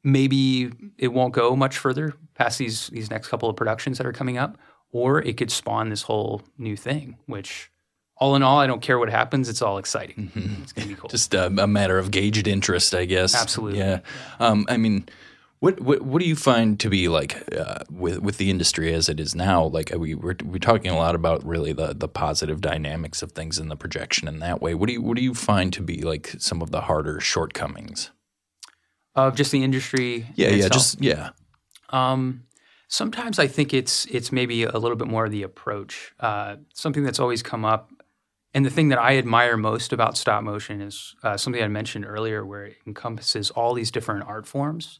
maybe it won't go much further past these these next couple of productions that are coming up, or it could spawn this whole new thing. Which, all in all, I don't care what happens. It's all exciting. It's gonna be cool. Just a, a matter of gauged interest, I guess. Absolutely. Yeah. Um, I mean, what, what what do you find to be like uh, with with the industry as it is now? Like we we're, we're talking a lot about really the the positive dynamics of things in the projection in that way. What do you what do you find to be like some of the harder shortcomings? Of just the industry. Yeah, yeah, just yeah. Um, sometimes I think it's it's maybe a little bit more of the approach. Uh, something that's always come up, and the thing that I admire most about stop motion is uh, something I mentioned earlier, where it encompasses all these different art forms.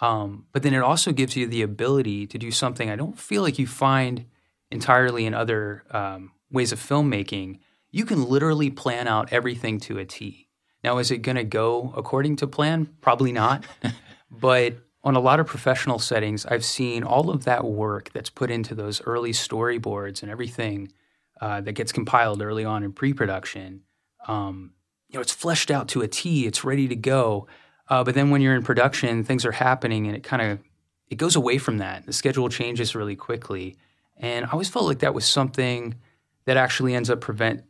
Um, but then it also gives you the ability to do something I don't feel like you find entirely in other um, ways of filmmaking. You can literally plan out everything to a T. Now, is it going to go according to plan? Probably not. but on a lot of professional settings, I've seen all of that work that's put into those early storyboards and everything uh, that gets compiled early on in pre-production. Um, you know, it's fleshed out to a T. It's ready to go. Uh, but then when you're in production, things are happening, and it kind of it goes away from that. The schedule changes really quickly, and I always felt like that was something that actually ends up prevent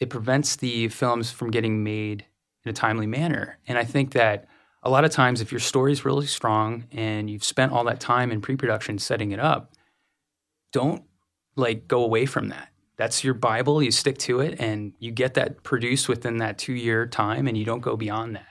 it prevents the films from getting made in a timely manner. And I think that a lot of times, if your story is really strong and you've spent all that time in pre-production setting it up, don't like go away from that. That's your Bible. You stick to it, and you get that produced within that two-year time, and you don't go beyond that.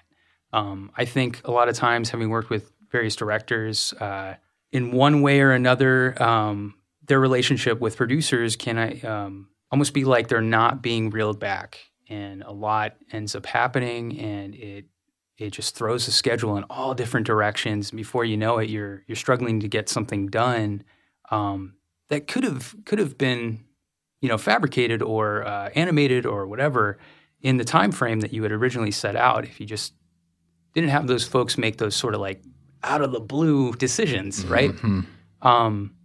Um, I think a lot of times, having worked with various directors, uh, in one way or another, um, their relationship with producers can um, almost be like they're not being reeled back, and a lot ends up happening, and it it just throws the schedule in all different directions. Before you know it, you're you're struggling to get something done um, that could have could have been, you know, fabricated or uh, animated or whatever in the time frame that you had originally set out. If you just didn't have those folks make those sort of like out of the blue decisions, right? Um,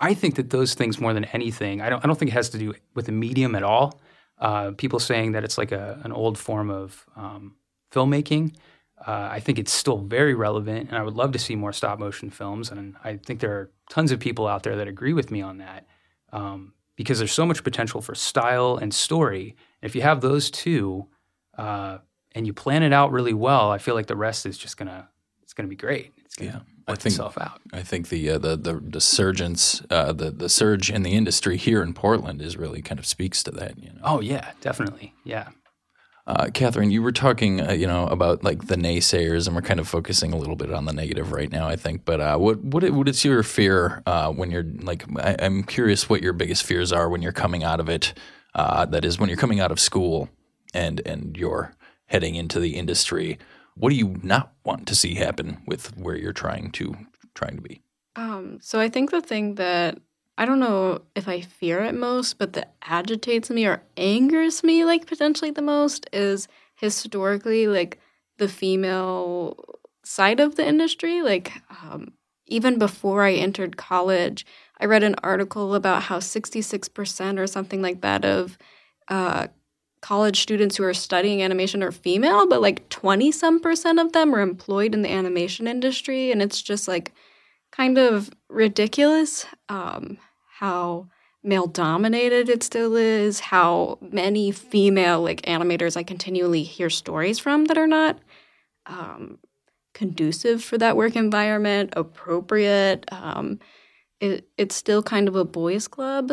I think that those things more than anything, I don't, I don't think it has to do with the medium at all. Uh, people saying that it's like a, an old form of um, filmmaking. Uh, I think it's still very relevant, and I would love to see more stop motion films. And I think there are tons of people out there that agree with me on that um, because there's so much potential for style and story. And if you have those two, uh, and you plan it out really well, I feel like the rest is just gonna it's gonna be great. It's gonna Yeah, work I think- itself out. I think the uh, the the the surgence, uh, the the surge in the industry here in Portland is really kind of speaks to that. You know. Oh yeah, definitely. Yeah. Uh, Catherine, you were talking, uh, you know, about like the naysayers, and we're kind of focusing a little bit on the negative right now, I think. But uh, what what what is your fear uh, when you're like? I, am curious what your biggest fears are when you're coming out of it. Uh, that is, when you're coming out of school and and you're heading into the industry. What do you not want to see happen with where you're trying to trying to be? Um, so I think the thing that I don't know if I fear it most, but that agitates me or angers me like potentially the most is historically like the female side of the industry. Like um, even before I entered college, I read an article about how 66% or something like that of uh, college students who are studying animation are female, but like 20 some percent of them are employed in the animation industry. And it's just like kind of ridiculous. Um, how male dominated it still is, how many female like animators I continually hear stories from that are not um, conducive for that work environment, appropriate. Um, it, it's still kind of a boys' club,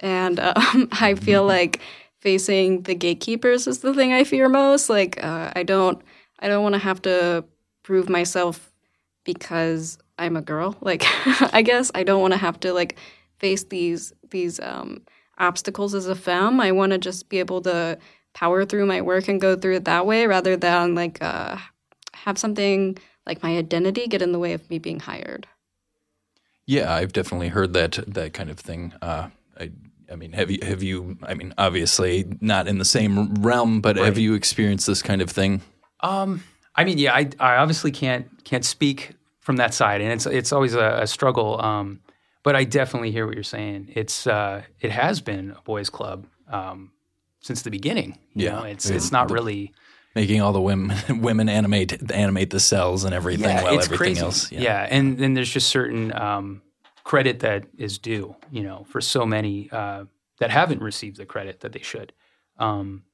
and um, I feel mm-hmm. like facing the gatekeepers is the thing I fear most. Like uh, I don't, I don't want to have to prove myself because I'm a girl. Like I guess I don't want to have to like face these these um, obstacles as a femme. I want to just be able to power through my work and go through it that way, rather than like uh, have something like my identity get in the way of me being hired. Yeah, I've definitely heard that that kind of thing. Uh, I, I mean, have you have you? I mean, obviously not in the same realm, but right. have you experienced this kind of thing? Um, I mean, yeah, I, I obviously can't can't speak from that side, and it's it's always a, a struggle. Um, but I definitely hear what you're saying. It's uh, it has been a boys' club um, since the beginning. You yeah, know, it's it's not really making all the women women animate animate the cells and everything yeah, while everything crazy. else. Yeah. yeah, and then there's just certain um, credit that is due. You know, for so many uh, that haven't received the credit that they should. Um,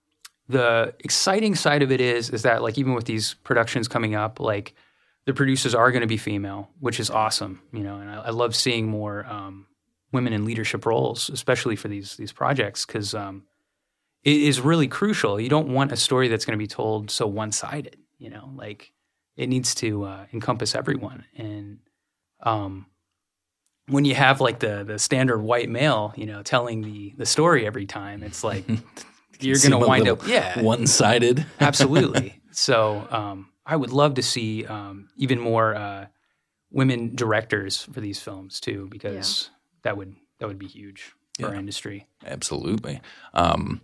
the exciting side of it is is that like even with these productions coming up, like the producers are going to be female, which is awesome. You know, and I, I love seeing more um, women in leadership roles, especially for these these projects, because um, it is really crucial. You don't want a story that's going to be told so one sided. You know, like it needs to uh, encompass everyone. And um, when you have like the the standard white male, you know, telling the the story every time, it's like you're going to wind up yeah one sided. absolutely. So um, I would love to see um, even more uh, women directors for these films too, because yeah. that would that would be huge for yeah. our industry. Absolutely. Um,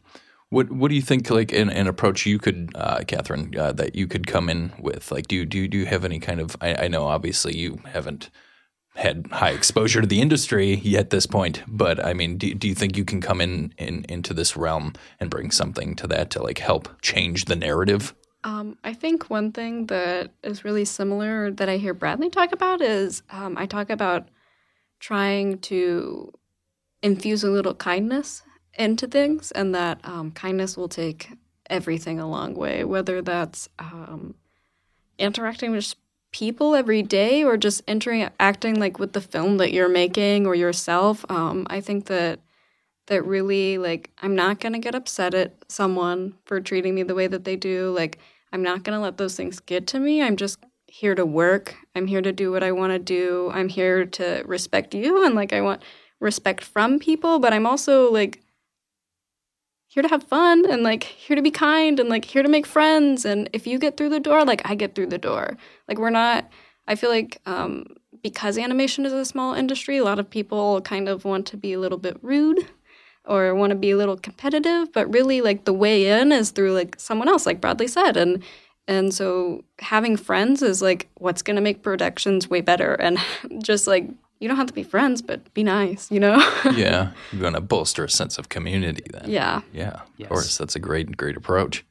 what What do you think? Like an, an approach you could, uh, Catherine, uh, that you could come in with? Like, do you do you, do you have any kind of? I, I know obviously you haven't had high exposure to the industry yet at this point, but I mean, do, do you think you can come in, in into this realm and bring something to that to like help change the narrative? Um, I think one thing that is really similar that I hear Bradley talk about is um, I talk about trying to infuse a little kindness into things, and that um, kindness will take everything a long way, whether that's um, interacting with people every day or just interacting like with the film that you're making or yourself. Um, I think that that really like I'm not gonna get upset at someone for treating me the way that they do. Like I'm not going to let those things get to me. I'm just here to work. I'm here to do what I want to do. I'm here to respect you and like I want respect from people, but I'm also like here to have fun and like here to be kind and like here to make friends and if you get through the door, like I get through the door. Like we're not I feel like um because animation is a small industry, a lot of people kind of want to be a little bit rude or want to be a little competitive, but really like the way in is through like someone else, like Bradley said. And and so having friends is like what's gonna make productions way better. And just like you don't have to be friends, but be nice, you know? yeah. You're gonna bolster a sense of community then. Yeah. Yeah. Yes. Of course. That's a great, great approach.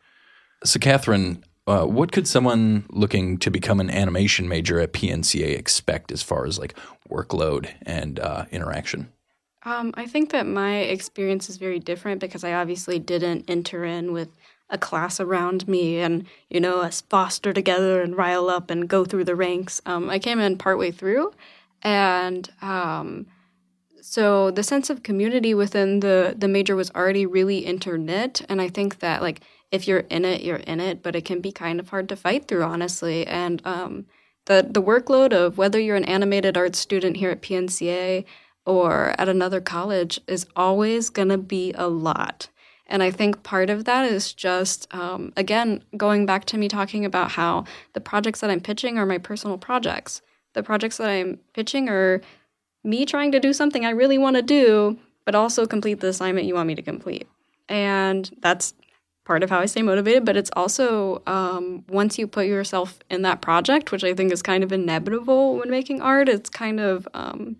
So Catherine, uh, what could someone looking to become an animation major at PNCA expect as far as like workload and uh, interaction? Um, I think that my experience is very different because I obviously didn't enter in with a class around me and, you know, us foster together and rile up and go through the ranks. Um, I came in partway through. And um, so the sense of community within the, the major was already really interknit. And I think that, like, if you're in it, you're in it, but it can be kind of hard to fight through, honestly. And um, the the workload of whether you're an animated arts student here at PNCA or at another college is always going to be a lot. And I think part of that is just, um, again, going back to me talking about how the projects that I'm pitching are my personal projects. The projects that I'm pitching are me trying to do something I really want to do, but also complete the assignment you want me to complete. And that's part of how I stay motivated. But it's also um, once you put yourself in that project, which I think is kind of inevitable when making art, it's kind of um,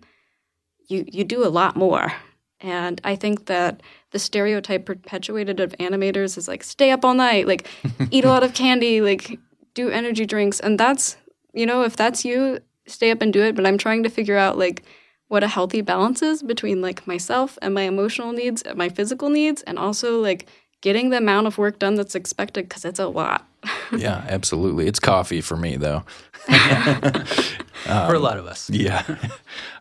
you you do a lot more. And I think that the stereotype perpetuated of animators is like stay up all night, like eat a lot of candy, like do energy drinks, and that's you know if that's you, stay up and do it. But I'm trying to figure out like what a healthy balance is between like myself and my emotional needs and my physical needs and also like getting the amount of work done that's expected because it's a lot. Yeah absolutely. It's coffee for me though. Um, for a lot of us. Yeah.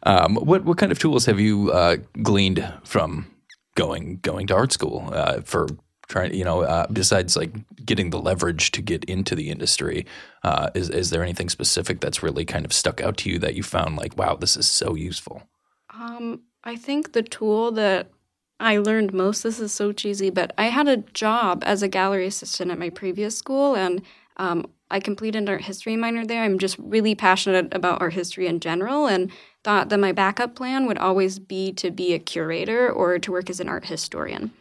Um, what what kind of tools have you uh, gleaned from going going to art school uh, for trying you know uh, besides like getting the leverage to get into the industry uh, is is there anything specific that's really kind of stuck out to you that you found like wow this is so useful? Um, i think the tool that i learned most this is so cheesy but i had a job as a gallery assistant at my previous school and um, i completed an art history minor there. I'm just really passionate about art history in general and thought that my backup plan would always be to be a curator or to work as an art historian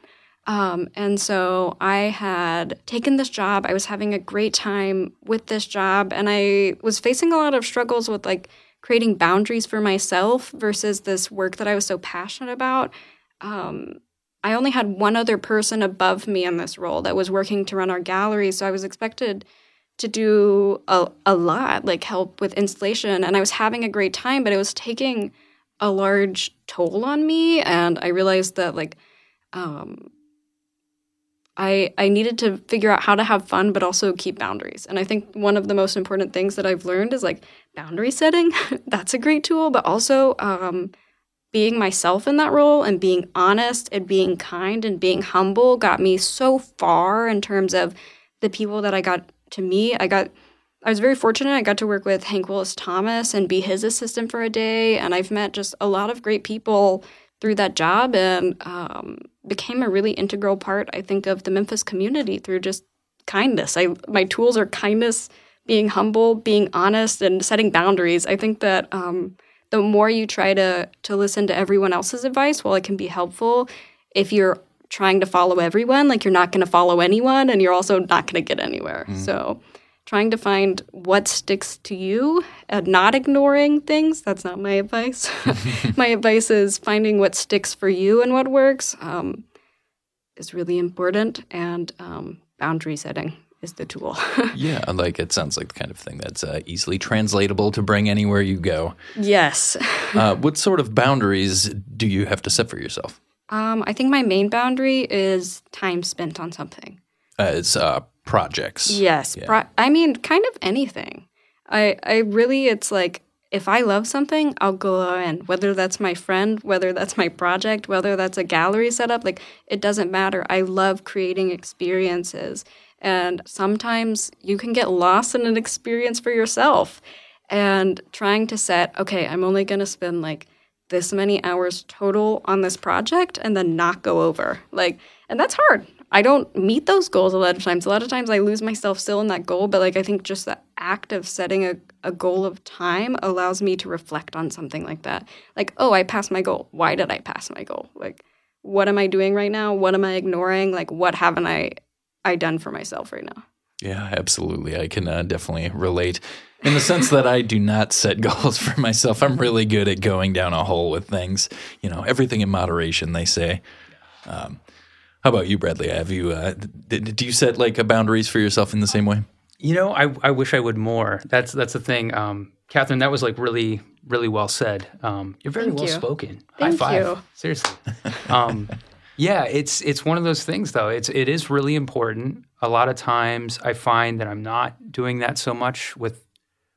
um, and so I had taken this job. I was having a great time with this job, and I was facing a lot of struggles with like creating boundaries for myself versus this work that I was so passionate about. Um, I only had one other person above me in this role that was working to run our gallery, so I was expected to do a, a lot, like help with installation, and I was having a great time, but it was taking a large toll on me, and I realized that like um, I, I needed to figure out how to have fun but also keep boundaries. And I think one of the most important things that I've learned is like boundary setting. That's a great tool, but also um, being myself in that role and being honest and being kind and being humble got me so far in terms of the people that I got to meet. I got I was very fortunate. I got to work with Hank Willis Thomas and be his assistant for a day. And I've met just a lot of great people through that job and um, became a really integral part, I think, of the Memphis community through just kindness. I my tools are kindness, being humble, being honest, and setting boundaries. I think that um, the more you try to to listen to everyone else's advice, while it can be helpful, if you're trying to follow everyone, like you're not going to follow anyone, and you're also not going to get anywhere. Mm. So trying to find what sticks to you and not ignoring things. That's not my advice. my advice is finding what sticks for you and what works um, is really important, and um, boundary setting is the tool. yeah, like it sounds like the kind of thing that's uh, easily translatable to bring anywhere you go. Yes. uh, what sort of boundaries do you have to set for yourself? Um, I think my main boundary is time spent on something. Uh, it's uh, projects. Yes. Yeah. Pro- I mean, kind of anything. I, I really, it's like, if I love something, I'll go in. Whether that's my friend, whether that's my project, whether that's a gallery setup, like it doesn't matter. I love creating experiences. And sometimes you can get lost in an experience for yourself. And trying to set, okay, I'm only going to spend like this many hours total on this project and then not go over. Like, and that's hard. I don't meet those goals a lot of times. A lot of times I lose myself still in that goal, but like I think just the act of setting a, a goal of time allows me to reflect on something like that. Like, oh, I passed my goal. Why did I pass my goal? Like, what am I doing right now? What am I ignoring? Like, what haven't I I done for myself right now? Yeah, absolutely. I can uh, definitely relate in the sense that I do not set goals for myself. I'm really good at going down a hole with things. You know, everything in moderation, they say. Um, how about you, Bradley? Have you uh, do you set like boundaries for yourself in the same way? You know, I, I wish I would more. That's that's the thing, um, Catherine. That was like really really well said. Um, you're very Thank well you. spoken. Thank High five. you. Seriously. Um, yeah, it's it's one of those things though. It's it is really important. A lot of times, I find that I'm not doing that so much with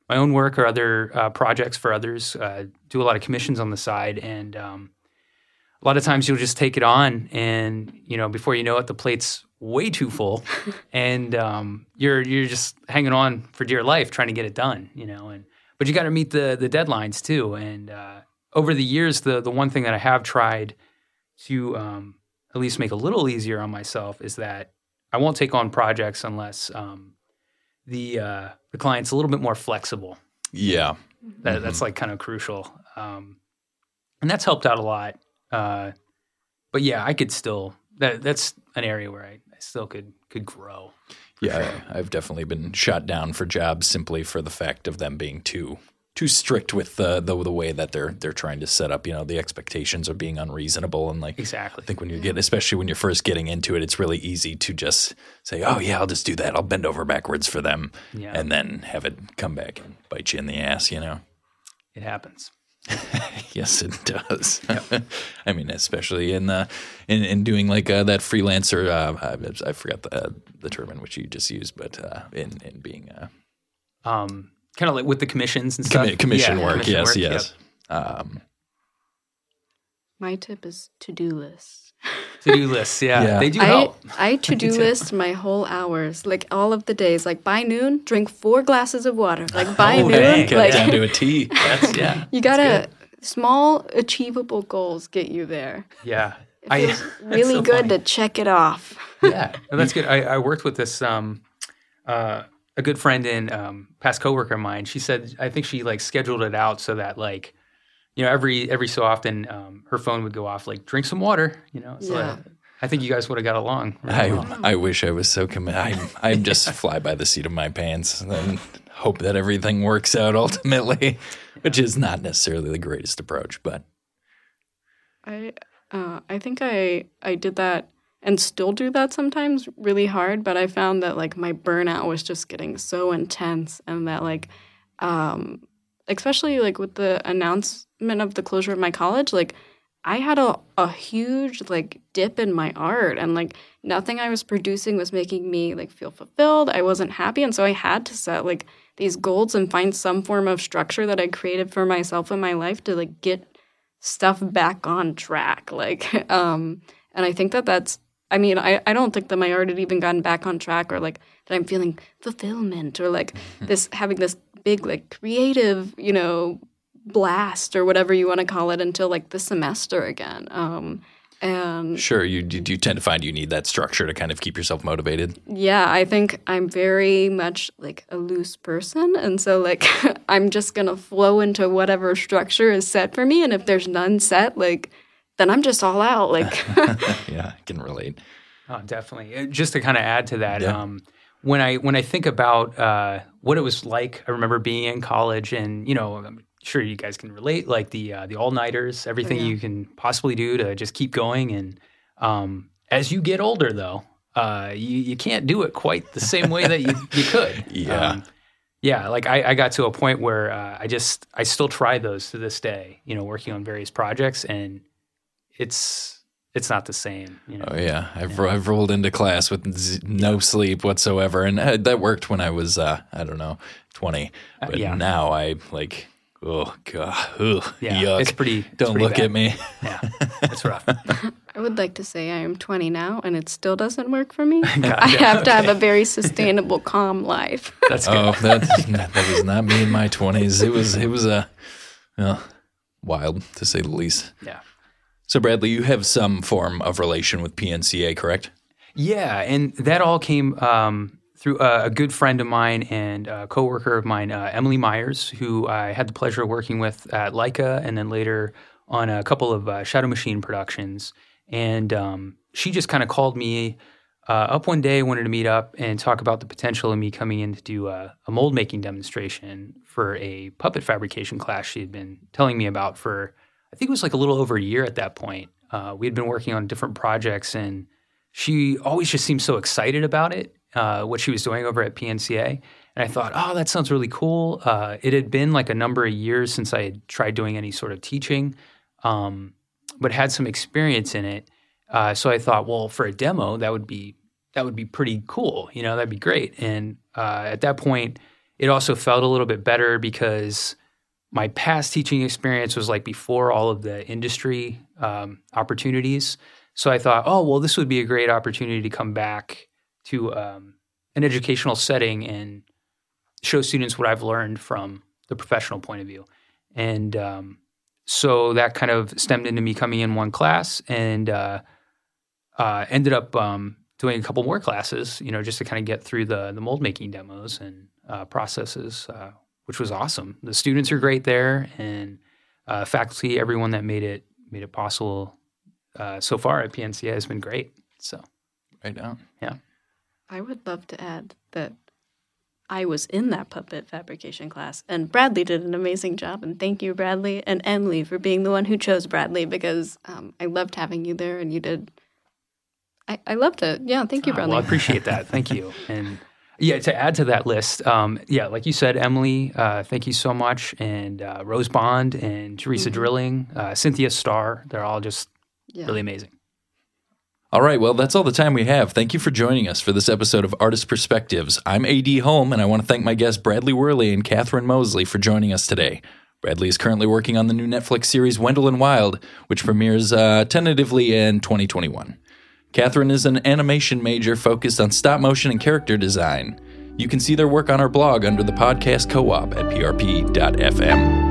my own work or other uh, projects for others. Uh, do a lot of commissions on the side, and um, a lot of times you'll just take it on and you know before you know it the plate's way too full, and um, you're you're just hanging on for dear life trying to get it done, you know. And but you got to meet the the deadlines too. And uh, over the years, the the one thing that I have tried to um, at least make a little easier on myself is that I won't take on projects unless um, the uh, the client's a little bit more flexible. Yeah. That, That's like kind of crucial, um, and that's helped out a lot. Uh, but yeah, I could still that that's an area where I, I still could could grow. Yeah, I, I've definitely been shot down for jobs simply for the fact of them being too too strict with the, the the way that they're they're trying to set up. You know, the expectations are being unreasonable, and like Exactly. I think when you get, especially when you're first getting into it, it's really easy to just say, "Oh yeah, I'll just do that. I'll bend over backwards for them," Yeah. and then have it come back and bite you in the ass. You know. It happens. Yes, it does. I mean, especially in uh, in, in doing like uh, that freelancer. Uh, I, I forgot the uh, the term in which you just used, but uh, in in being uh, Um, kind of like with the commissions and stuff. commi- commission Yeah, work. commission yes, work, yep. yes. Um, My tip is to do lists. To-do lists, yeah, Yeah. they do I, help. I to do list my whole hours, like all of the days. Like by noon, drink four glasses of water. Like by Oh, noon, dang. like down to a T. That's yeah, you gotta small achievable goals get you there. yeah. It feels that's really so good funny. to check it off. yeah, no, that's good. I, I worked with this um, uh, a good friend and um, past coworker of mine. She said I think she like scheduled it out so that like you know every every so often um, her phone would go off like drink some water. You know, so Yeah. I, I think you guys would have got along. really I well. I wish I was so committed. I'm I'm just fly by the seat of my pants and hope that everything works out ultimately, which is not necessarily the greatest approach, but I uh, I think I I did that and still do that sometimes really hard, but I found that like my burnout was just getting so intense and that like um especially like with the announcement of the closure of my college, like I had a, a huge like dip in my art and like nothing I was producing was making me like feel fulfilled. I wasn't happy and so I had to set like these goals and find some form of structure that I created for myself in my life to like get stuff back on track like um and i think that that's i mean i, I don't think that my art had even gotten back on track or like that i'm feeling fulfillment or like this having this big like creative you know blast or whatever you want to call it until like the semester again um and sure you you you tend to find you need that structure to kind of keep yourself motivated. yeah, I think I'm very much like a loose person. And so, like, I'm just going to flow into whatever structure is set for me. And if there's none set, like, then I'm just all out. Like, Yeah, I can relate. Oh, definitely. Uh, Just to kind of add to that, Yeah. um, when I when I think about uh, what it was like, I remember being in college, and you know, I'm sure you guys can relate, like the uh, the all nighters, everything yeah. you can possibly do to just keep going. And um, as you get older, though, uh, you you can't do it quite the same way that you you could. Yeah. Um, yeah, like I, I got to a point where uh, I just I still try those to this day. You know, working on various projects, and it's it's not the same. You know, Oh yeah, I've I've rolled into class with z- no sleep whatsoever, and uh, that worked when I was uh, I don't know twenty, but yeah. now I like oh god, ugh, Yeah, yuck. it's pretty- it's Don't pretty look bad. at me. yeah, it's rough. I would like to say I am 20 now and it still doesn't work for me. I have to have a very sustainable, calm life. That's good. Oh, that that was not me in my twenties. It was it was a well, wild to say the least. Yeah. So Bradley, you have some form of relation with PNCA, correct? Yeah, and that all came um, through a, a good friend of mine and a coworker of mine, uh, Emily Myers, who I had the pleasure of working with at Laika, and then later on a couple of uh, Shadow Machine productions. And um, she just kind of called me uh, up one day, wanted to meet up and talk about the potential of me coming in to do a, a mold making demonstration for a puppet fabrication class she had been telling me about for, I think it was like a little over a year at that point. Uh, we had been working on different projects and she always just seemed so excited about it, uh, what she was doing over at PNCA. And I thought, oh, that sounds really cool. Uh, it had been like a number of years since I had tried doing any sort of teaching, um, but had some experience in it. Uh, so I thought, well, for a demo, that would be that would be pretty cool. You know, that'd be great. And uh, at that point, it also felt a little bit better because my past teaching experience was like before all of the industry um, opportunities. So I thought, oh well, this would be a great opportunity to come back to um, an educational setting and show students what I've learned from the professional point of view. And um, so that kind of stemmed into me coming in one class and uh, uh, ended up um, doing a couple more classes, you know, just to kind of get through the the mold making demos and uh, processes, uh, which was awesome. The students are great there, and uh, faculty, everyone that made it made it possible uh, so far at PNCA has been great. So Right now. yeah. I would love to add that I was in that puppet fabrication class, and Bradley did an amazing job. And thank you, Bradley and Emily, for being the one who chose Bradley because um, I loved having you there, and you did. I, I loved it. Yeah, thank you, Ah, Bradley. Well, I appreciate that. Thank you. And yeah, to add to that list, um, yeah, like you said, Emily, uh, thank you so much, and uh, Rose Bond and Teresa Drilling, uh, Cynthia Starr, they're all just Yeah. really amazing. All right, well, that's all the time we have. Thank you for joining us for this episode of Artist Perspectives. I'm AD Home, and I want to thank my guests Bradley Worley and Catherine Mosley for joining us today. Bradley is currently working on the new Netflix series Wendell and Wild, which premieres uh, tentatively in 2021. Catherine is an animation major focused on stop motion and character design. You can see their work on our blog under the podcast co op at prp.fm.